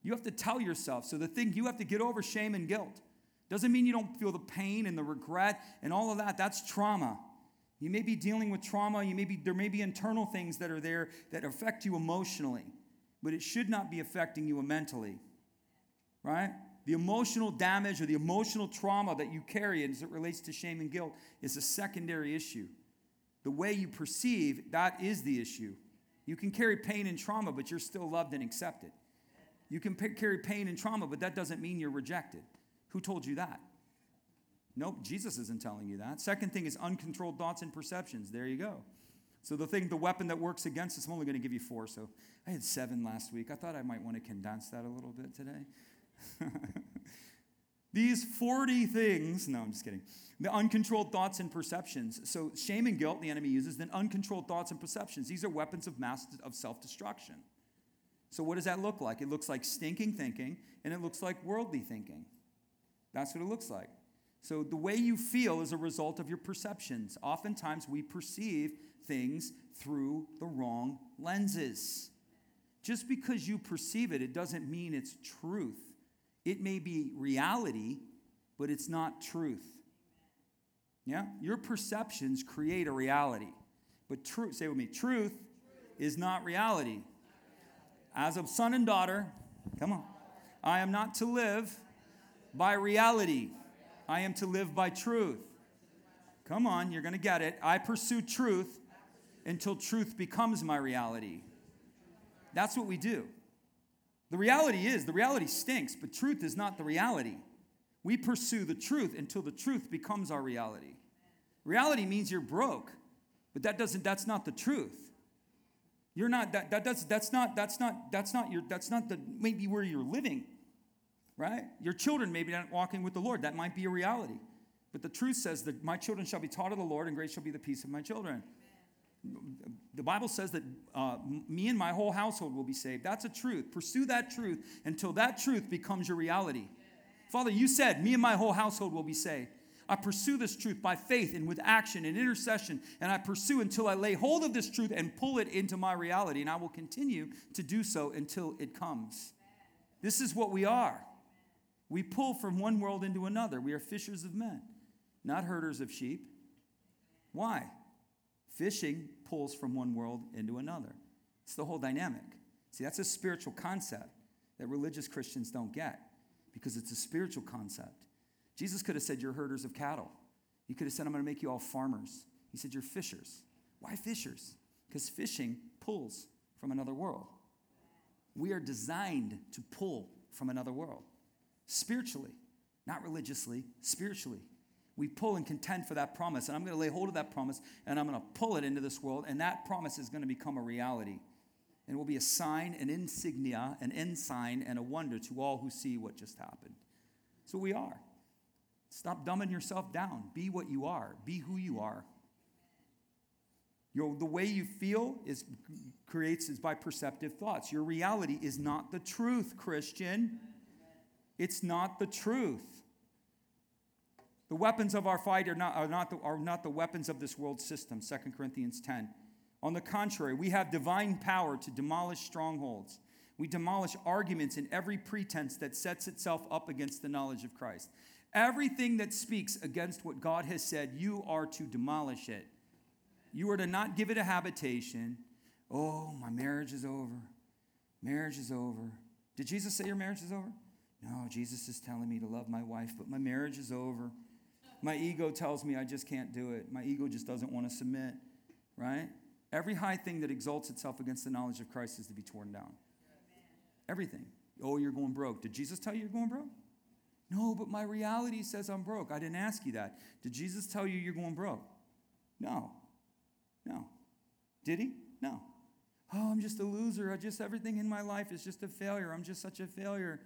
You have to tell yourself. So the thing, you have to get over shame and guilt. Doesn't mean you don't feel the pain and the regret and all of that. That's trauma. You may be dealing with trauma, you may be, there may be internal things that are there that affect you emotionally, but it should not be affecting you mentally. Right? The emotional damage or the emotional trauma that you carry as it relates to shame and guilt is a secondary issue. The way you perceive, that is the issue. You can carry pain and trauma, but you're still loved and accepted. You can p- carry pain and trauma, but that doesn't mean you're rejected. Who told you that? Nope, Jesus isn't telling you that. Second thing is uncontrolled thoughts and perceptions. There you go. So the thing, the weapon that works against us, I'm only going to give you four. So I had seven last week. I thought I might want to condense that a little bit today. [LAUGHS] These 40 things, no, I'm just kidding. The uncontrolled thoughts and perceptions. So, shame and guilt the enemy uses, then uncontrolled thoughts and perceptions. These are weapons of mass of self destruction. So, what does that look like? It looks like stinking thinking, and it looks like worldly thinking. That's what it looks like. So, the way you feel is a result of your perceptions. Oftentimes, we perceive things through the wrong lenses. Just because you perceive it, it doesn't mean it's truth. It may be reality, but it's not truth. Yeah? Your perceptions create a reality. But truth, say with me, truth is not reality. As a son and daughter, come on, I am not to live by reality. I am to live by truth. Come on, you're going to get it. I pursue truth until truth becomes my reality. That's what we do. The reality is, the reality stinks, but truth is not the reality. We pursue the truth until the truth becomes our reality. Reality means you're broke, but that doesn't that's not the truth. You're not that, that that's that's not that's not that's not your that's not the maybe where you're living. Right? Your children maybe not walking with the Lord. That might be a reality. But the truth says that my children shall be taught of the Lord, and great shall be the peace of my children. The Bible says that uh, me and my whole household will be saved. That's a truth. Pursue that truth until that truth becomes your reality. Father, you said, Me and my whole household will be saved. I pursue this truth by faith and with action and intercession, and I pursue until I lay hold of this truth and pull it into my reality, and I will continue to do so until it comes. This is what we are. We pull from one world into another. We are fishers of men, not herders of sheep. Why? Fishing pulls from one world into another. It's the whole dynamic. See, that's a spiritual concept that religious Christians don't get because it's a spiritual concept. Jesus could have said, You're herders of cattle. He could have said, I'm going to make you all farmers. He said, You're fishers. Why fishers? Because fishing pulls from another world. We are designed to pull from another world spiritually, not religiously, spiritually. We pull and contend for that promise. And I'm going to lay hold of that promise and I'm going to pull it into this world. And that promise is going to become a reality. And will be a sign, an insignia, an ensign, and a wonder to all who see what just happened. So we are. Stop dumbing yourself down. Be what you are. Be who you are. The way you feel is creates is by perceptive thoughts. Your reality is not the truth, Christian. It's not the truth. The weapons of our fight are not, are not, the, are not the weapons of this world system, 2 Corinthians 10. On the contrary, we have divine power to demolish strongholds. We demolish arguments and every pretense that sets itself up against the knowledge of Christ. Everything that speaks against what God has said, you are to demolish it. You are to not give it a habitation. Oh, my marriage is over. Marriage is over. Did Jesus say your marriage is over? No, Jesus is telling me to love my wife, but my marriage is over. My ego tells me I just can't do it. My ego just doesn't want to submit, right? Every high thing that exalts itself against the knowledge of Christ is to be torn down. Everything. Oh, you're going broke. Did Jesus tell you you're going broke? No, but my reality says I'm broke. I didn't ask you that. Did Jesus tell you you're going broke? No. No. Did he? No. Oh, I'm just a loser. I just everything in my life is just a failure. I'm just such a failure.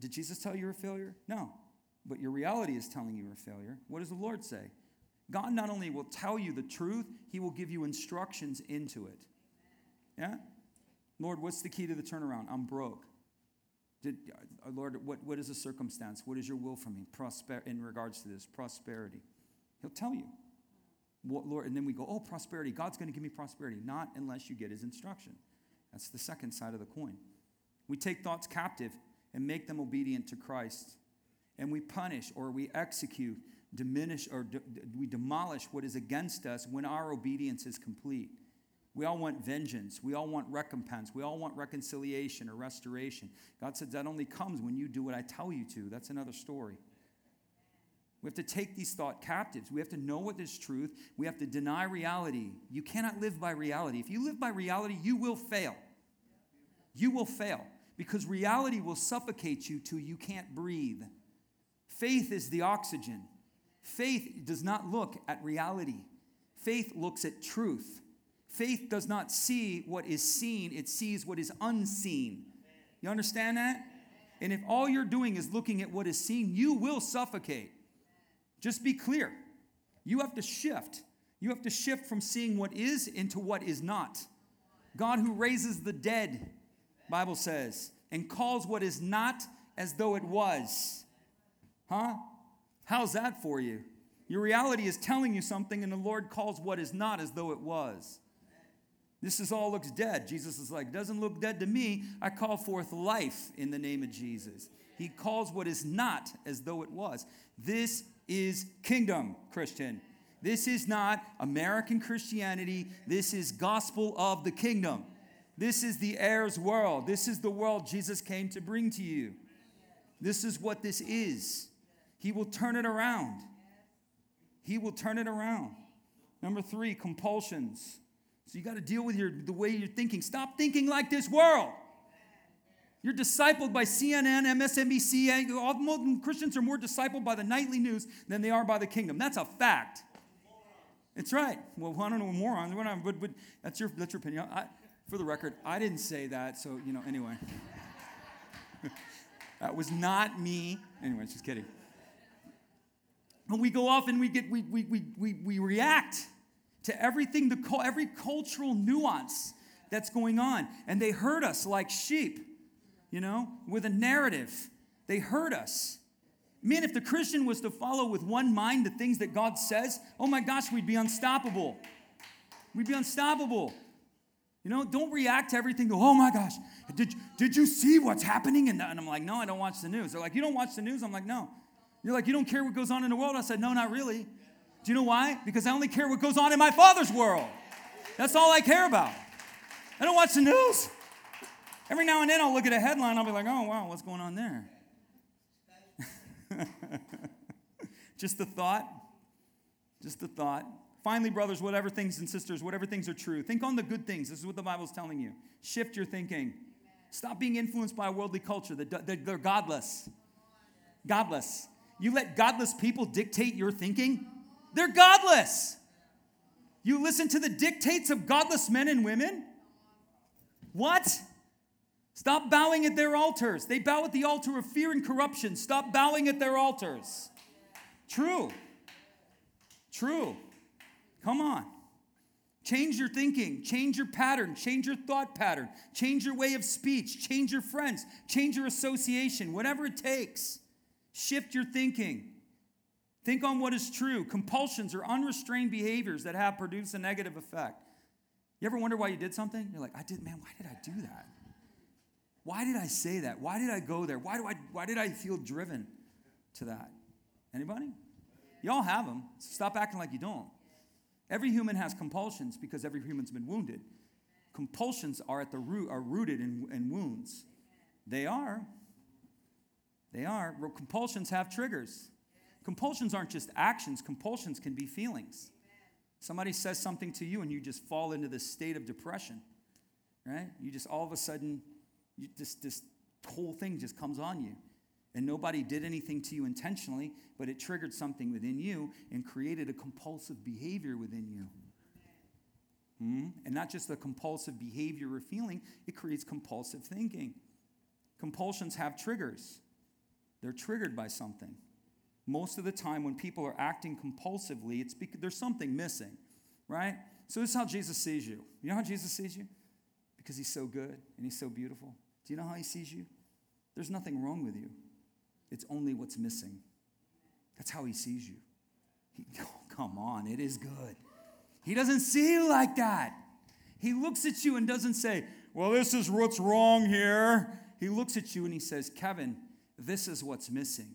Did Jesus tell you you're a failure? No. But your reality is telling you you're a failure. What does the Lord say? God not only will tell you the truth, he will give you instructions into it. Yeah? Lord, what's the key to the turnaround? I'm broke. Did, uh, Lord, what, what is the circumstance? What is your will for me Prosper, in regards to this? Prosperity. He'll tell you. What, Lord, and then we go, oh, prosperity. God's going to give me prosperity. Not unless you get his instruction. That's the second side of the coin. We take thoughts captive and make them obedient to Christ. And we punish or we execute, diminish, or de- we demolish what is against us when our obedience is complete. We all want vengeance. We all want recompense. We all want reconciliation or restoration. God said that only comes when you do what I tell you to. That's another story. We have to take these thought captives. We have to know what is truth. We have to deny reality. You cannot live by reality. If you live by reality, you will fail. You will fail because reality will suffocate you till you can't breathe. Faith is the oxygen. Faith does not look at reality, faith looks at truth. Faith does not see what is seen, it sees what is unseen. You understand that? And if all you're doing is looking at what is seen, you will suffocate. Just be clear. You have to shift. You have to shift from seeing what is into what is not. God who raises the dead, Bible says, and calls what is not as though it was. Huh? How's that for you? Your reality is telling you something, and the Lord calls what is not as though it was. This is all looks dead. Jesus is like, doesn't look dead to me. I call forth life in the name of Jesus. He calls what is not as though it was. This is kingdom, Christian. This is not American Christianity. This is gospel of the kingdom. This is the heirs world. This is the world Jesus came to bring to you. This is what this is. He will turn it around. He will turn it around. Number three, compulsions. So you got to deal with your, the way you're thinking. Stop thinking like this world. You're discipled by CNN, MSNBC. All Christians are more discipled by the nightly news than they are by the kingdom. That's a fact. It's right. Well, I don't know morons, but, but that's your that's your opinion. I, for the record, I didn't say that. So you know. Anyway, [LAUGHS] that was not me. Anyway, just kidding. When we go off and we get we we we we, we react to everything, the, every cultural nuance that's going on. And they hurt us like sheep, you know, with a narrative. They hurt us. Man, if the Christian was to follow with one mind the things that God says, oh my gosh, we'd be unstoppable. We'd be unstoppable. You know, don't react to everything. Oh my gosh, did, did you see what's happening? And I'm like, no, I don't watch the news. They're like, you don't watch the news? I'm like, no. You're like, you don't care what goes on in the world? I said, no, not really. Do you know why? Because I only care what goes on in my father's world. That's all I care about. I don't watch the news. Every now and then I'll look at a headline, I'll be like, oh, wow, what's going on there? [LAUGHS] Just the thought. Just the thought. Finally, brothers, whatever things and sisters, whatever things are true, think on the good things. This is what the Bible's telling you. Shift your thinking. Stop being influenced by a worldly culture. That they're godless. Godless. You let godless people dictate your thinking? They're godless. You listen to the dictates of godless men and women? What? Stop bowing at their altars. They bow at the altar of fear and corruption. Stop bowing at their altars. True. True. Come on. Change your thinking, change your pattern, change your thought pattern, change your way of speech, change your friends, change your association, whatever it takes. Shift your thinking. Think on what is true. Compulsions are unrestrained behaviors that have produced a negative effect. You ever wonder why you did something? You're like, I did, man, why did I do that? Why did I say that? Why did I go there? Why, do I, why did I feel driven to that? Anybody? You all have them. Stop acting like you don't. Every human has compulsions because every human's been wounded. Compulsions are at the root, are rooted in, in wounds. They are. They are. Compulsions have triggers. Compulsions aren't just actions, compulsions can be feelings. Somebody says something to you and you just fall into this state of depression, right? You just all of a sudden, you this whole thing just comes on you. And nobody did anything to you intentionally, but it triggered something within you and created a compulsive behavior within you. hmm And not just a compulsive behavior or feeling, it creates compulsive thinking. Compulsions have triggers, they're triggered by something most of the time when people are acting compulsively, it's because there's something missing, right? So this is how Jesus sees you. You know how Jesus sees you? Because he's so good and he's so beautiful. Do you know how he sees you? There's nothing wrong with you. It's only what's missing. That's how he sees you. He, [LAUGHS] oh, come on, it is good. He doesn't see you like that. He looks at you and doesn't say, Well, this is what's wrong here. He looks at you and he says, Kevin, this is what's missing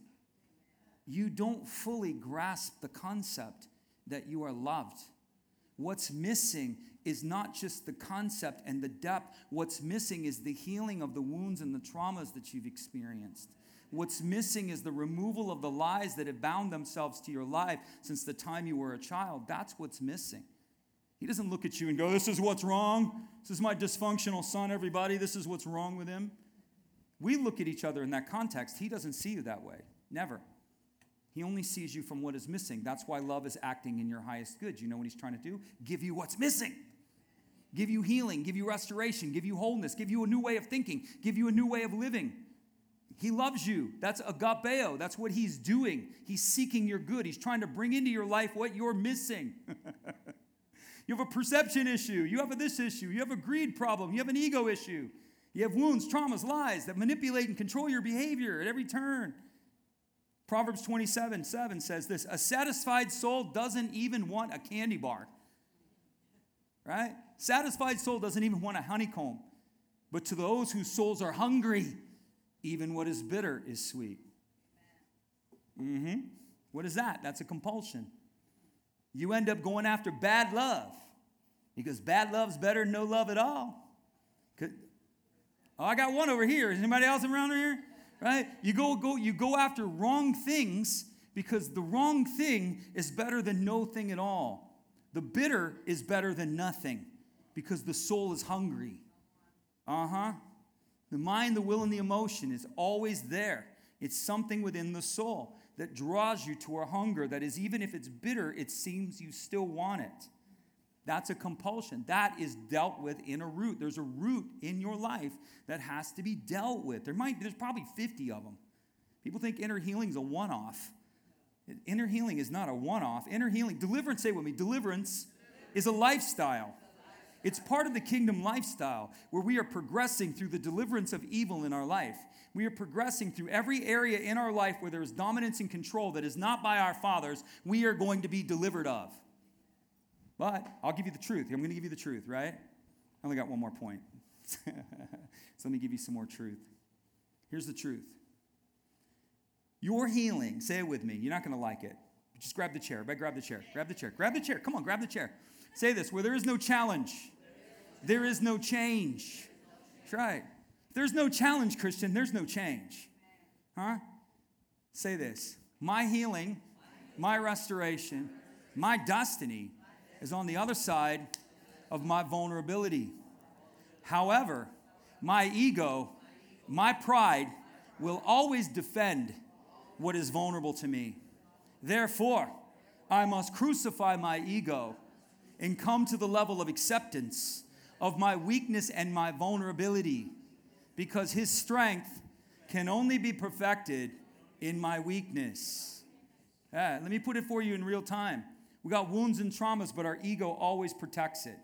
you don't fully grasp the concept that you are loved. What's missing is not just the concept and the depth. What's missing is the healing of the wounds and the traumas that you've experienced. What's missing is the removal of the lies that have bound themselves to your life since the time you were a child. That's what's missing. He doesn't look at you and go, This is what's wrong. This is my dysfunctional son, everybody. This is what's wrong with him. We look at each other in that context. He doesn't see you that way. Never. He only sees you from what is missing. That's why love is acting in your highest good. You know what he's trying to do? Give you what's missing. Give you healing, give you restoration, give you wholeness, give you a new way of thinking, give you a new way of living. He loves you. That's agapeo. That's what he's doing. He's seeking your good. He's trying to bring into your life what you're missing. [LAUGHS] you have a perception issue. You have a this issue. You have a greed problem. You have an ego issue. You have wounds, traumas, lies that manipulate and control your behavior at every turn. Proverbs 27 7 says this A satisfied soul doesn't even want a candy bar. Right? Satisfied soul doesn't even want a honeycomb. But to those whose souls are hungry, even what is bitter is sweet. Mm-hmm. What is that? That's a compulsion. You end up going after bad love because bad love's better than no love at all. Oh, I got one over here. Is anybody else around here? Right? You go, go, you go after wrong things because the wrong thing is better than no thing at all. The bitter is better than nothing because the soul is hungry. Uh huh. The mind, the will, and the emotion is always there. It's something within the soul that draws you to a hunger that is, even if it's bitter, it seems you still want it. That's a compulsion. That is dealt with in a root. There's a root in your life that has to be dealt with. There might there's probably 50 of them. People think inner healing is a one-off. Inner healing is not a one-off. Inner healing, deliverance, say with me, deliverance is a lifestyle. It's part of the kingdom lifestyle where we are progressing through the deliverance of evil in our life. We are progressing through every area in our life where there is dominance and control that is not by our fathers, we are going to be delivered of. But I'll give you the truth. I'm going to give you the truth, right? I only got one more point. [LAUGHS] so let me give you some more truth. Here's the truth Your healing, say it with me, you're not going to like it. Just grab the chair. Everybody Grab the chair. Grab the chair. Grab the chair. Come on, grab the chair. Say this where there is no challenge, there is no change. That's right. If there's no challenge, Christian, there's no change. Huh? Say this my healing, my restoration, my destiny is on the other side of my vulnerability. However, my ego, my pride will always defend what is vulnerable to me. Therefore, I must crucify my ego and come to the level of acceptance of my weakness and my vulnerability because his strength can only be perfected in my weakness. Yeah, let me put it for you in real time. We got wounds and traumas, but our ego always protects it.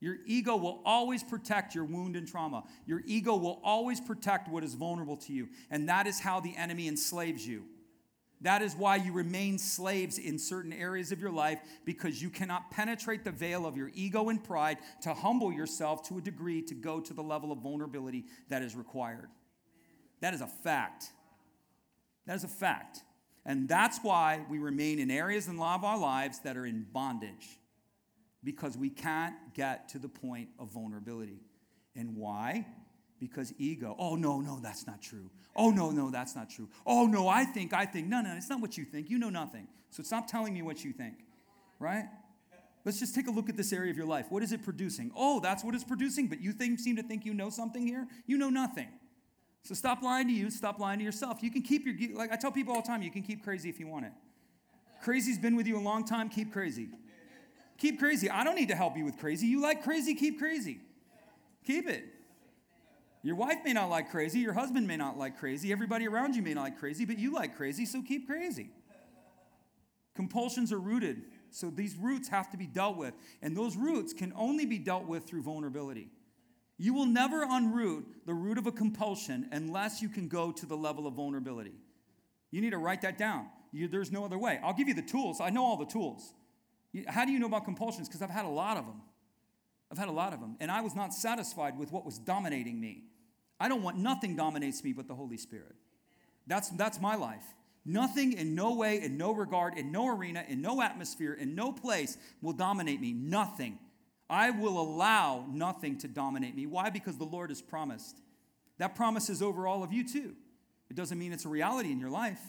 Your ego will always protect your wound and trauma. Your ego will always protect what is vulnerable to you. And that is how the enemy enslaves you. That is why you remain slaves in certain areas of your life because you cannot penetrate the veil of your ego and pride to humble yourself to a degree to go to the level of vulnerability that is required. That is a fact. That is a fact. And that's why we remain in areas in of our lives that are in bondage because we can't get to the point of vulnerability. And why? Because ego, oh, no, no, that's not true. Oh, no, no, that's not true. Oh, no, I think, I think. No, no, it's not what you think. You know nothing. So stop telling me what you think, right? Let's just take a look at this area of your life. What is it producing? Oh, that's what it's producing, but you think, seem to think you know something here? You know nothing. So stop lying to you, stop lying to yourself. You can keep your, like I tell people all the time, you can keep crazy if you want it. Crazy's been with you a long time, keep crazy. Keep crazy. I don't need to help you with crazy. You like crazy, keep crazy. Keep it. Your wife may not like crazy, your husband may not like crazy, everybody around you may not like crazy, but you like crazy, so keep crazy. Compulsions are rooted, so these roots have to be dealt with, and those roots can only be dealt with through vulnerability. You will never unroot the root of a compulsion unless you can go to the level of vulnerability. You need to write that down. You, there's no other way. I'll give you the tools. I know all the tools. How do you know about compulsions? Because I've had a lot of them. I've had a lot of them. And I was not satisfied with what was dominating me. I don't want nothing dominates me but the Holy Spirit. That's, that's my life. Nothing in no way, in no regard, in no arena, in no atmosphere, in no place will dominate me. Nothing. I will allow nothing to dominate me. Why? Because the Lord has promised. That promise is over all of you too. It doesn't mean it's a reality in your life.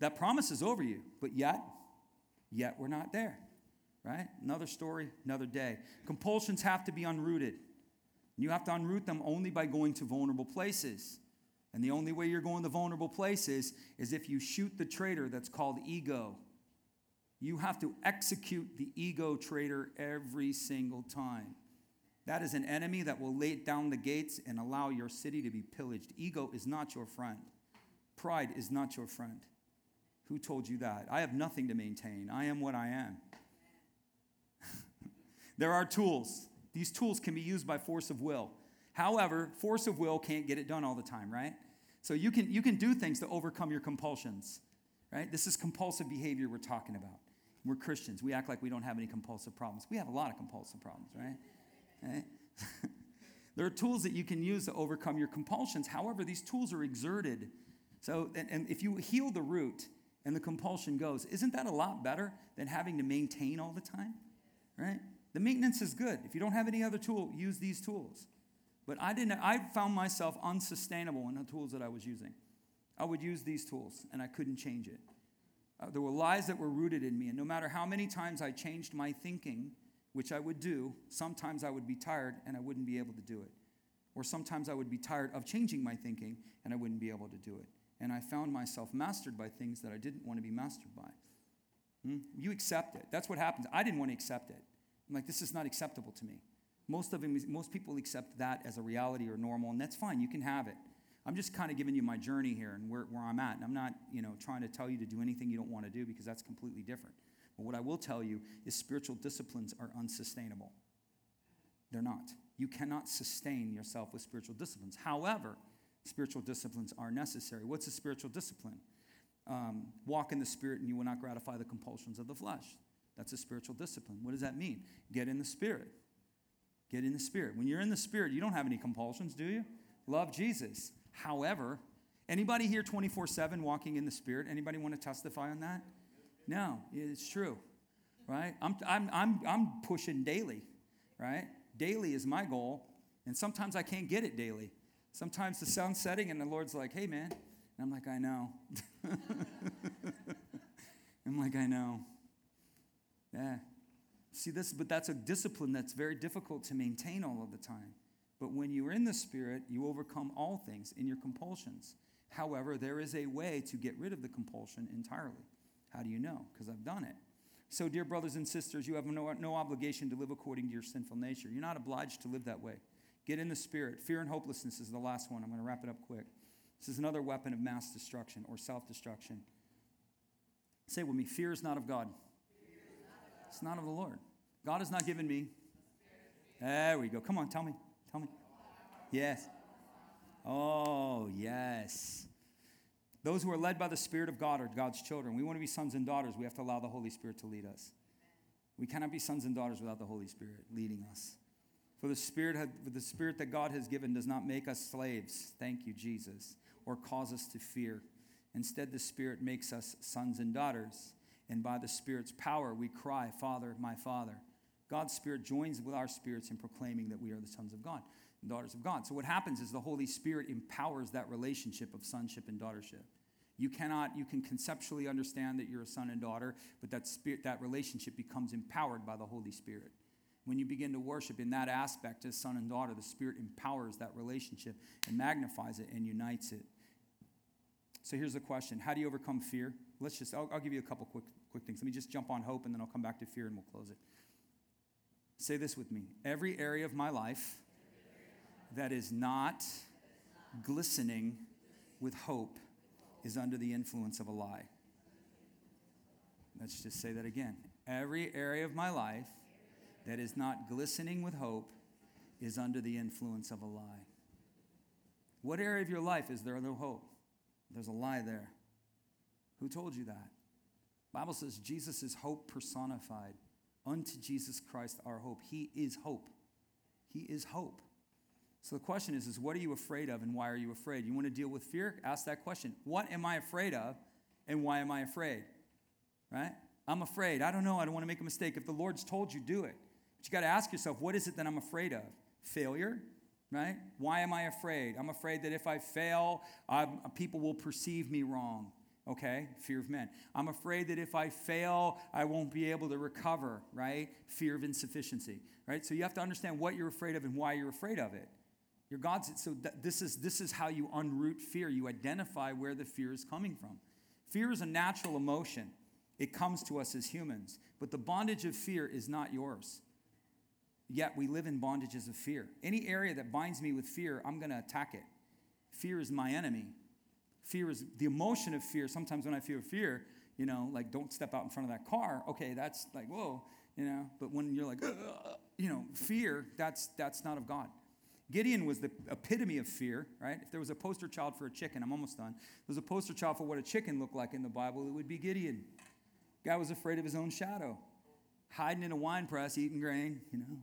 That promise is over you, but yet, yet we're not there, right? Another story, another day. Compulsions have to be unrooted. You have to unroot them only by going to vulnerable places. And the only way you're going to vulnerable places is if you shoot the traitor that's called ego. You have to execute the ego traitor every single time. That is an enemy that will lay down the gates and allow your city to be pillaged. Ego is not your friend. Pride is not your friend. Who told you that? I have nothing to maintain. I am what I am. [LAUGHS] there are tools. These tools can be used by force of will. However, force of will can't get it done all the time, right? So you can, you can do things to overcome your compulsions, right? This is compulsive behavior we're talking about. We're Christians. We act like we don't have any compulsive problems. We have a lot of compulsive problems, right? right? [LAUGHS] there are tools that you can use to overcome your compulsions. However, these tools are exerted. So, and, and if you heal the root and the compulsion goes, isn't that a lot better than having to maintain all the time? Right? The maintenance is good. If you don't have any other tool, use these tools. But I didn't, I found myself unsustainable in the tools that I was using. I would use these tools and I couldn't change it. Uh, there were lies that were rooted in me, and no matter how many times I changed my thinking, which I would do, sometimes I would be tired and I wouldn't be able to do it. Or sometimes I would be tired of changing my thinking and I wouldn't be able to do it. And I found myself mastered by things that I didn't want to be mastered by. Hmm? You accept it. That's what happens. I didn't want to accept it. I'm like, this is not acceptable to me. Most of them, most people accept that as a reality or normal, and that's fine. You can have it. I'm just kind of giving you my journey here and where, where I'm at. And I'm not, you know, trying to tell you to do anything you don't want to do because that's completely different. But what I will tell you is spiritual disciplines are unsustainable. They're not. You cannot sustain yourself with spiritual disciplines. However, spiritual disciplines are necessary. What's a spiritual discipline? Um, walk in the spirit and you will not gratify the compulsions of the flesh. That's a spiritual discipline. What does that mean? Get in the spirit. Get in the spirit. When you're in the spirit, you don't have any compulsions, do you? Love Jesus. However, anybody here 24/7 walking in the spirit? Anybody want to testify on that? No, it's true. Right? I'm, I'm, I'm, I'm pushing daily, right? Daily is my goal, and sometimes I can't get it daily. Sometimes the sun's setting and the Lord's like, hey, man. And I'm like, I know. [LAUGHS] I'm like, I know. Yeah. See this, but that's a discipline that's very difficult to maintain all of the time. But when you're in the Spirit, you overcome all things in your compulsions. However, there is a way to get rid of the compulsion entirely. How do you know? Because I've done it. So, dear brothers and sisters, you have no, no obligation to live according to your sinful nature. You're not obliged to live that way. Get in the Spirit. Fear and hopelessness is the last one. I'm going to wrap it up quick. This is another weapon of mass destruction or self destruction. Say with me fear is not of God, it's not of the Lord. God has not given me. There we go. Come on, tell me. Tell me. Yes. Oh, yes. Those who are led by the Spirit of God are God's children. We want to be sons and daughters. We have to allow the Holy Spirit to lead us. We cannot be sons and daughters without the Holy Spirit leading us. For the Spirit, the Spirit that God has given does not make us slaves, thank you, Jesus, or cause us to fear. Instead, the Spirit makes us sons and daughters. And by the Spirit's power, we cry, Father, my Father. God's Spirit joins with our spirits in proclaiming that we are the sons of God and daughters of God. So, what happens is the Holy Spirit empowers that relationship of sonship and daughtership. You cannot, you can conceptually understand that you're a son and daughter, but that spirit, that relationship becomes empowered by the Holy Spirit. When you begin to worship in that aspect as son and daughter, the Spirit empowers that relationship and magnifies it and unites it. So here's the question How do you overcome fear? Let's just, I'll, I'll give you a couple quick, quick things. Let me just jump on hope and then I'll come back to fear and we'll close it. Say this with me every area of my life that is not glistening with hope is under the influence of a lie. Let's just say that again. Every area of my life that is not glistening with hope is under the influence of a lie. What area of your life is there no hope? There's a lie there. Who told you that? Bible says Jesus is hope personified. Unto Jesus Christ our hope. He is hope. He is hope. So the question is, is what are you afraid of and why are you afraid? You want to deal with fear? Ask that question. What am I afraid of and why am I afraid? Right? I'm afraid. I don't know. I don't want to make a mistake. If the Lord's told you, do it. But you got to ask yourself, what is it that I'm afraid of? Failure? Right? Why am I afraid? I'm afraid that if I fail, I'm, people will perceive me wrong. Okay, fear of men. I'm afraid that if I fail, I won't be able to recover, right? Fear of insufficiency, right? So you have to understand what you're afraid of and why you're afraid of it. Your God's, so this is, this is how you unroot fear. You identify where the fear is coming from. Fear is a natural emotion, it comes to us as humans, but the bondage of fear is not yours. Yet we live in bondages of fear. Any area that binds me with fear, I'm going to attack it. Fear is my enemy. Fear is the emotion of fear. Sometimes when I feel fear, you know, like don't step out in front of that car. Okay, that's like, whoa, you know. But when you're like, you know, fear, that's that's not of God. Gideon was the epitome of fear, right? If there was a poster child for a chicken, I'm almost done. There's a poster child for what a chicken looked like in the Bible, it would be Gideon. Guy was afraid of his own shadow, hiding in a wine press, eating grain, you know.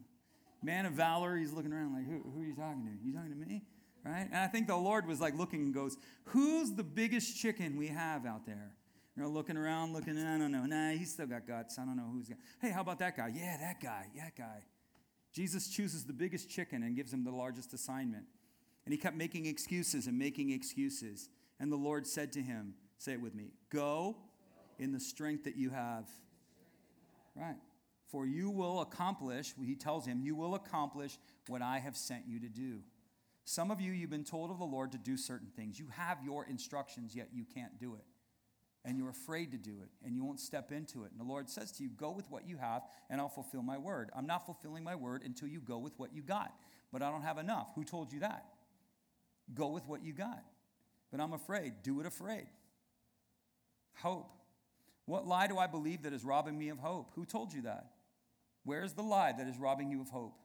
Man of valor, he's looking around like, who, who are you talking to? You talking to me? Right? And I think the Lord was like looking and goes, Who's the biggest chicken we have out there? You know, looking around, looking, I don't know. Nah, he's still got guts. I don't know who's got. Hey, how about that guy? Yeah, that guy. Yeah, that guy. Jesus chooses the biggest chicken and gives him the largest assignment. And he kept making excuses and making excuses. And the Lord said to him, Say it with me Go in the strength that you have. Right. For you will accomplish, he tells him, you will accomplish what I have sent you to do. Some of you, you've been told of the Lord to do certain things. You have your instructions, yet you can't do it and you're afraid to do it and you won't step into it. And the Lord says to you, Go with what you have and I'll fulfill my word. I'm not fulfilling my word until you go with what you got. But I don't have enough. Who told you that? Go with what you got. But I'm afraid. Do it afraid. Hope. What lie do I believe that is robbing me of hope? Who told you that? Where's the lie that is robbing you of hope?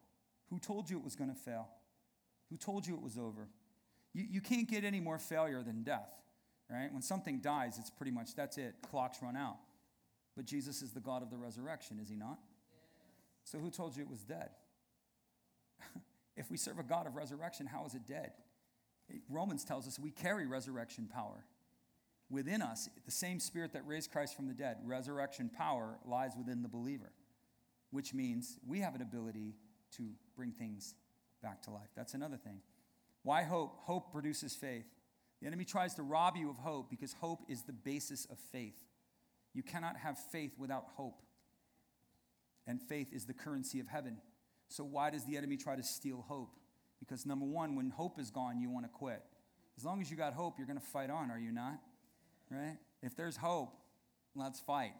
Who told you it was going to fail? Who told you it was over? You, you can't get any more failure than death right? When something dies, it's pretty much that's it. Clocks run out. But Jesus is the God of the resurrection, is he not? So who told you it was dead? [LAUGHS] if we serve a God of resurrection, how is it dead? Romans tells us we carry resurrection power. Within us, the same spirit that raised Christ from the dead, resurrection power lies within the believer, which means we have an ability to bring things back to life. That's another thing. Why hope? Hope produces faith. The enemy tries to rob you of hope because hope is the basis of faith. You cannot have faith without hope. And faith is the currency of heaven. So, why does the enemy try to steal hope? Because, number one, when hope is gone, you want to quit. As long as you got hope, you're going to fight on, are you not? Right? If there's hope, let's fight.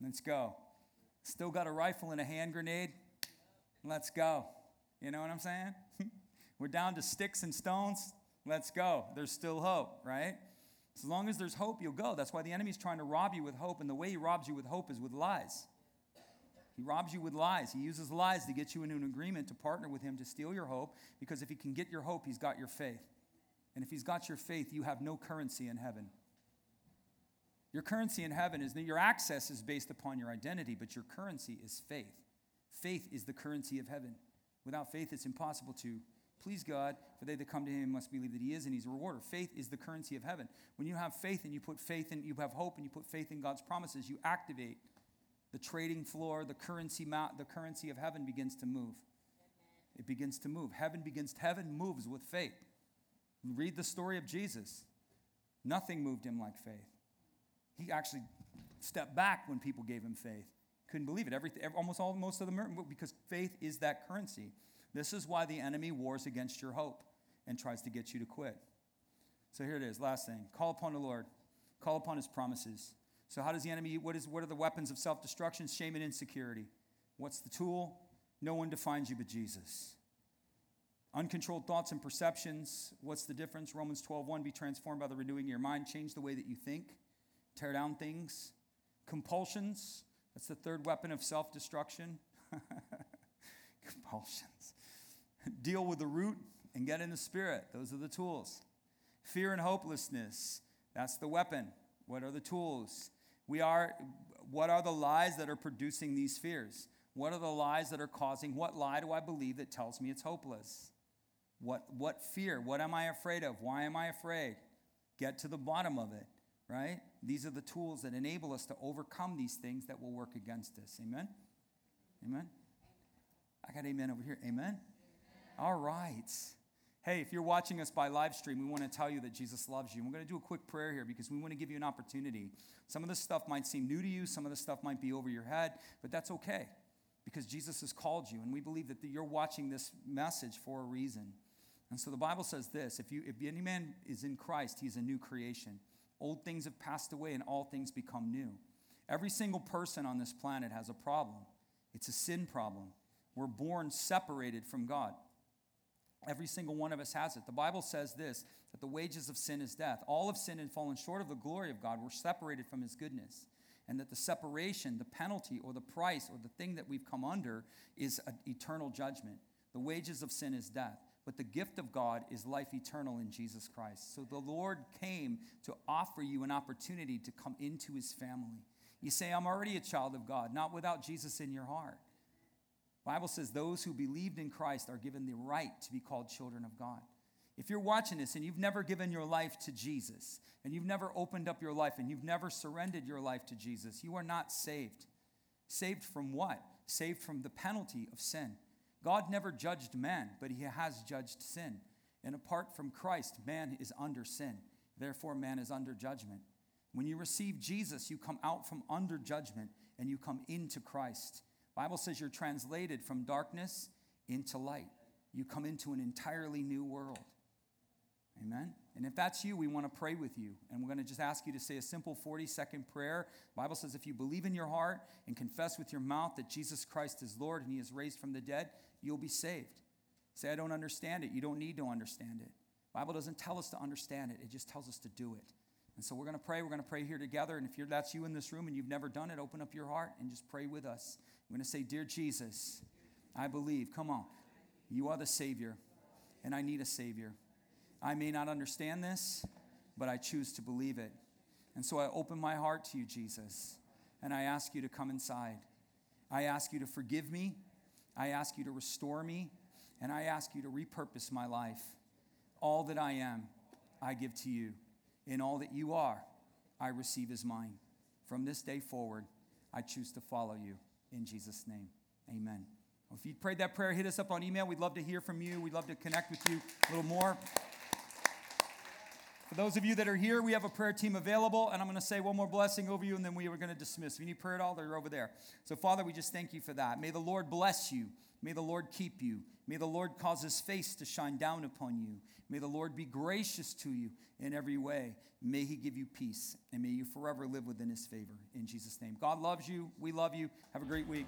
Let's go. Still got a rifle and a hand grenade? Let's go. You know what I'm saying? [LAUGHS] We're down to sticks and stones. Let's go. There's still hope, right? As long as there's hope, you'll go. That's why the enemy's trying to rob you with hope, and the way he robs you with hope is with lies. He robs you with lies. He uses lies to get you into an agreement to partner with him to steal your hope, because if he can get your hope, he's got your faith. And if he's got your faith, you have no currency in heaven. Your currency in heaven is that your access is based upon your identity, but your currency is faith. Faith is the currency of heaven. Without faith, it's impossible to Please God, for they that come to him must believe that he is and he's a rewarder. Faith is the currency of heaven. When you have faith and you put faith in, you have hope and you put faith in God's promises, you activate the trading floor, the currency, the currency of heaven begins to move. It begins to move. Heaven begins, heaven moves with faith. Read the story of Jesus. Nothing moved him like faith. He actually stepped back when people gave him faith. Couldn't believe it. Every, almost all, most of the because faith is that currency. This is why the enemy wars against your hope and tries to get you to quit. So here it is, last thing. Call upon the Lord. Call upon his promises. So how does the enemy what is what are the weapons of self-destruction? Shame and insecurity. What's the tool? No one defines you but Jesus. Uncontrolled thoughts and perceptions. What's the difference? Romans 12:1 be transformed by the renewing of your mind, change the way that you think, tear down things. Compulsions. That's the third weapon of self-destruction. [LAUGHS] Compulsions. Deal with the root and get in the spirit. Those are the tools. Fear and hopelessness. That's the weapon. What are the tools? We are what are the lies that are producing these fears? What are the lies that are causing? What lie do I believe that tells me it's hopeless? What what fear? What am I afraid of? Why am I afraid? Get to the bottom of it, right? These are the tools that enable us to overcome these things that will work against us. Amen. Amen. I got amen over here. Amen. All right. Hey, if you're watching us by live stream, we want to tell you that Jesus loves you. we're going to do a quick prayer here because we want to give you an opportunity. Some of this stuff might seem new to you, some of this stuff might be over your head, but that's okay because Jesus has called you. And we believe that you're watching this message for a reason. And so the Bible says this if, you, if any man is in Christ, he's a new creation. Old things have passed away and all things become new. Every single person on this planet has a problem. It's a sin problem. We're born separated from God. Every single one of us has it. The Bible says this that the wages of sin is death. All of sin and fallen short of the glory of God. We're separated from his goodness. And that the separation, the penalty, or the price, or the thing that we've come under is eternal judgment. The wages of sin is death. But the gift of God is life eternal in Jesus Christ. So the Lord came to offer you an opportunity to come into his family. You say, I'm already a child of God, not without Jesus in your heart. Bible says those who believed in Christ are given the right to be called children of God. If you're watching this and you've never given your life to Jesus, and you've never opened up your life, and you've never surrendered your life to Jesus, you are not saved. Saved from what? Saved from the penalty of sin. God never judged man, but he has judged sin. And apart from Christ, man is under sin. Therefore, man is under judgment. When you receive Jesus, you come out from under judgment and you come into Christ. Bible says you're translated from darkness into light. You come into an entirely new world. Amen. And if that's you, we want to pray with you. And we're going to just ask you to say a simple 40 second prayer. The Bible says if you believe in your heart and confess with your mouth that Jesus Christ is Lord and he is raised from the dead, you'll be saved. Say, I don't understand it. You don't need to understand it. Bible doesn't tell us to understand it, it just tells us to do it. And so we're going to pray. We're going to pray here together. And if that's you in this room and you've never done it, open up your heart and just pray with us. We're going to say, Dear Jesus, I believe. Come on. You are the Savior, and I need a Savior. I may not understand this, but I choose to believe it. And so I open my heart to you, Jesus, and I ask you to come inside. I ask you to forgive me. I ask you to restore me. And I ask you to repurpose my life. All that I am, I give to you. In all that you are, I receive as mine. From this day forward, I choose to follow you. In Jesus' name, amen. If you prayed that prayer, hit us up on email. We'd love to hear from you. We'd love to connect with you a little more. For those of you that are here, we have a prayer team available, and I'm going to say one more blessing over you, and then we are going to dismiss. If you need prayer at all, they're over there. So, Father, we just thank you for that. May the Lord bless you. May the Lord keep you. May the Lord cause his face to shine down upon you. May the Lord be gracious to you in every way. May he give you peace, and may you forever live within his favor. In Jesus' name. God loves you. We love you. Have a great week.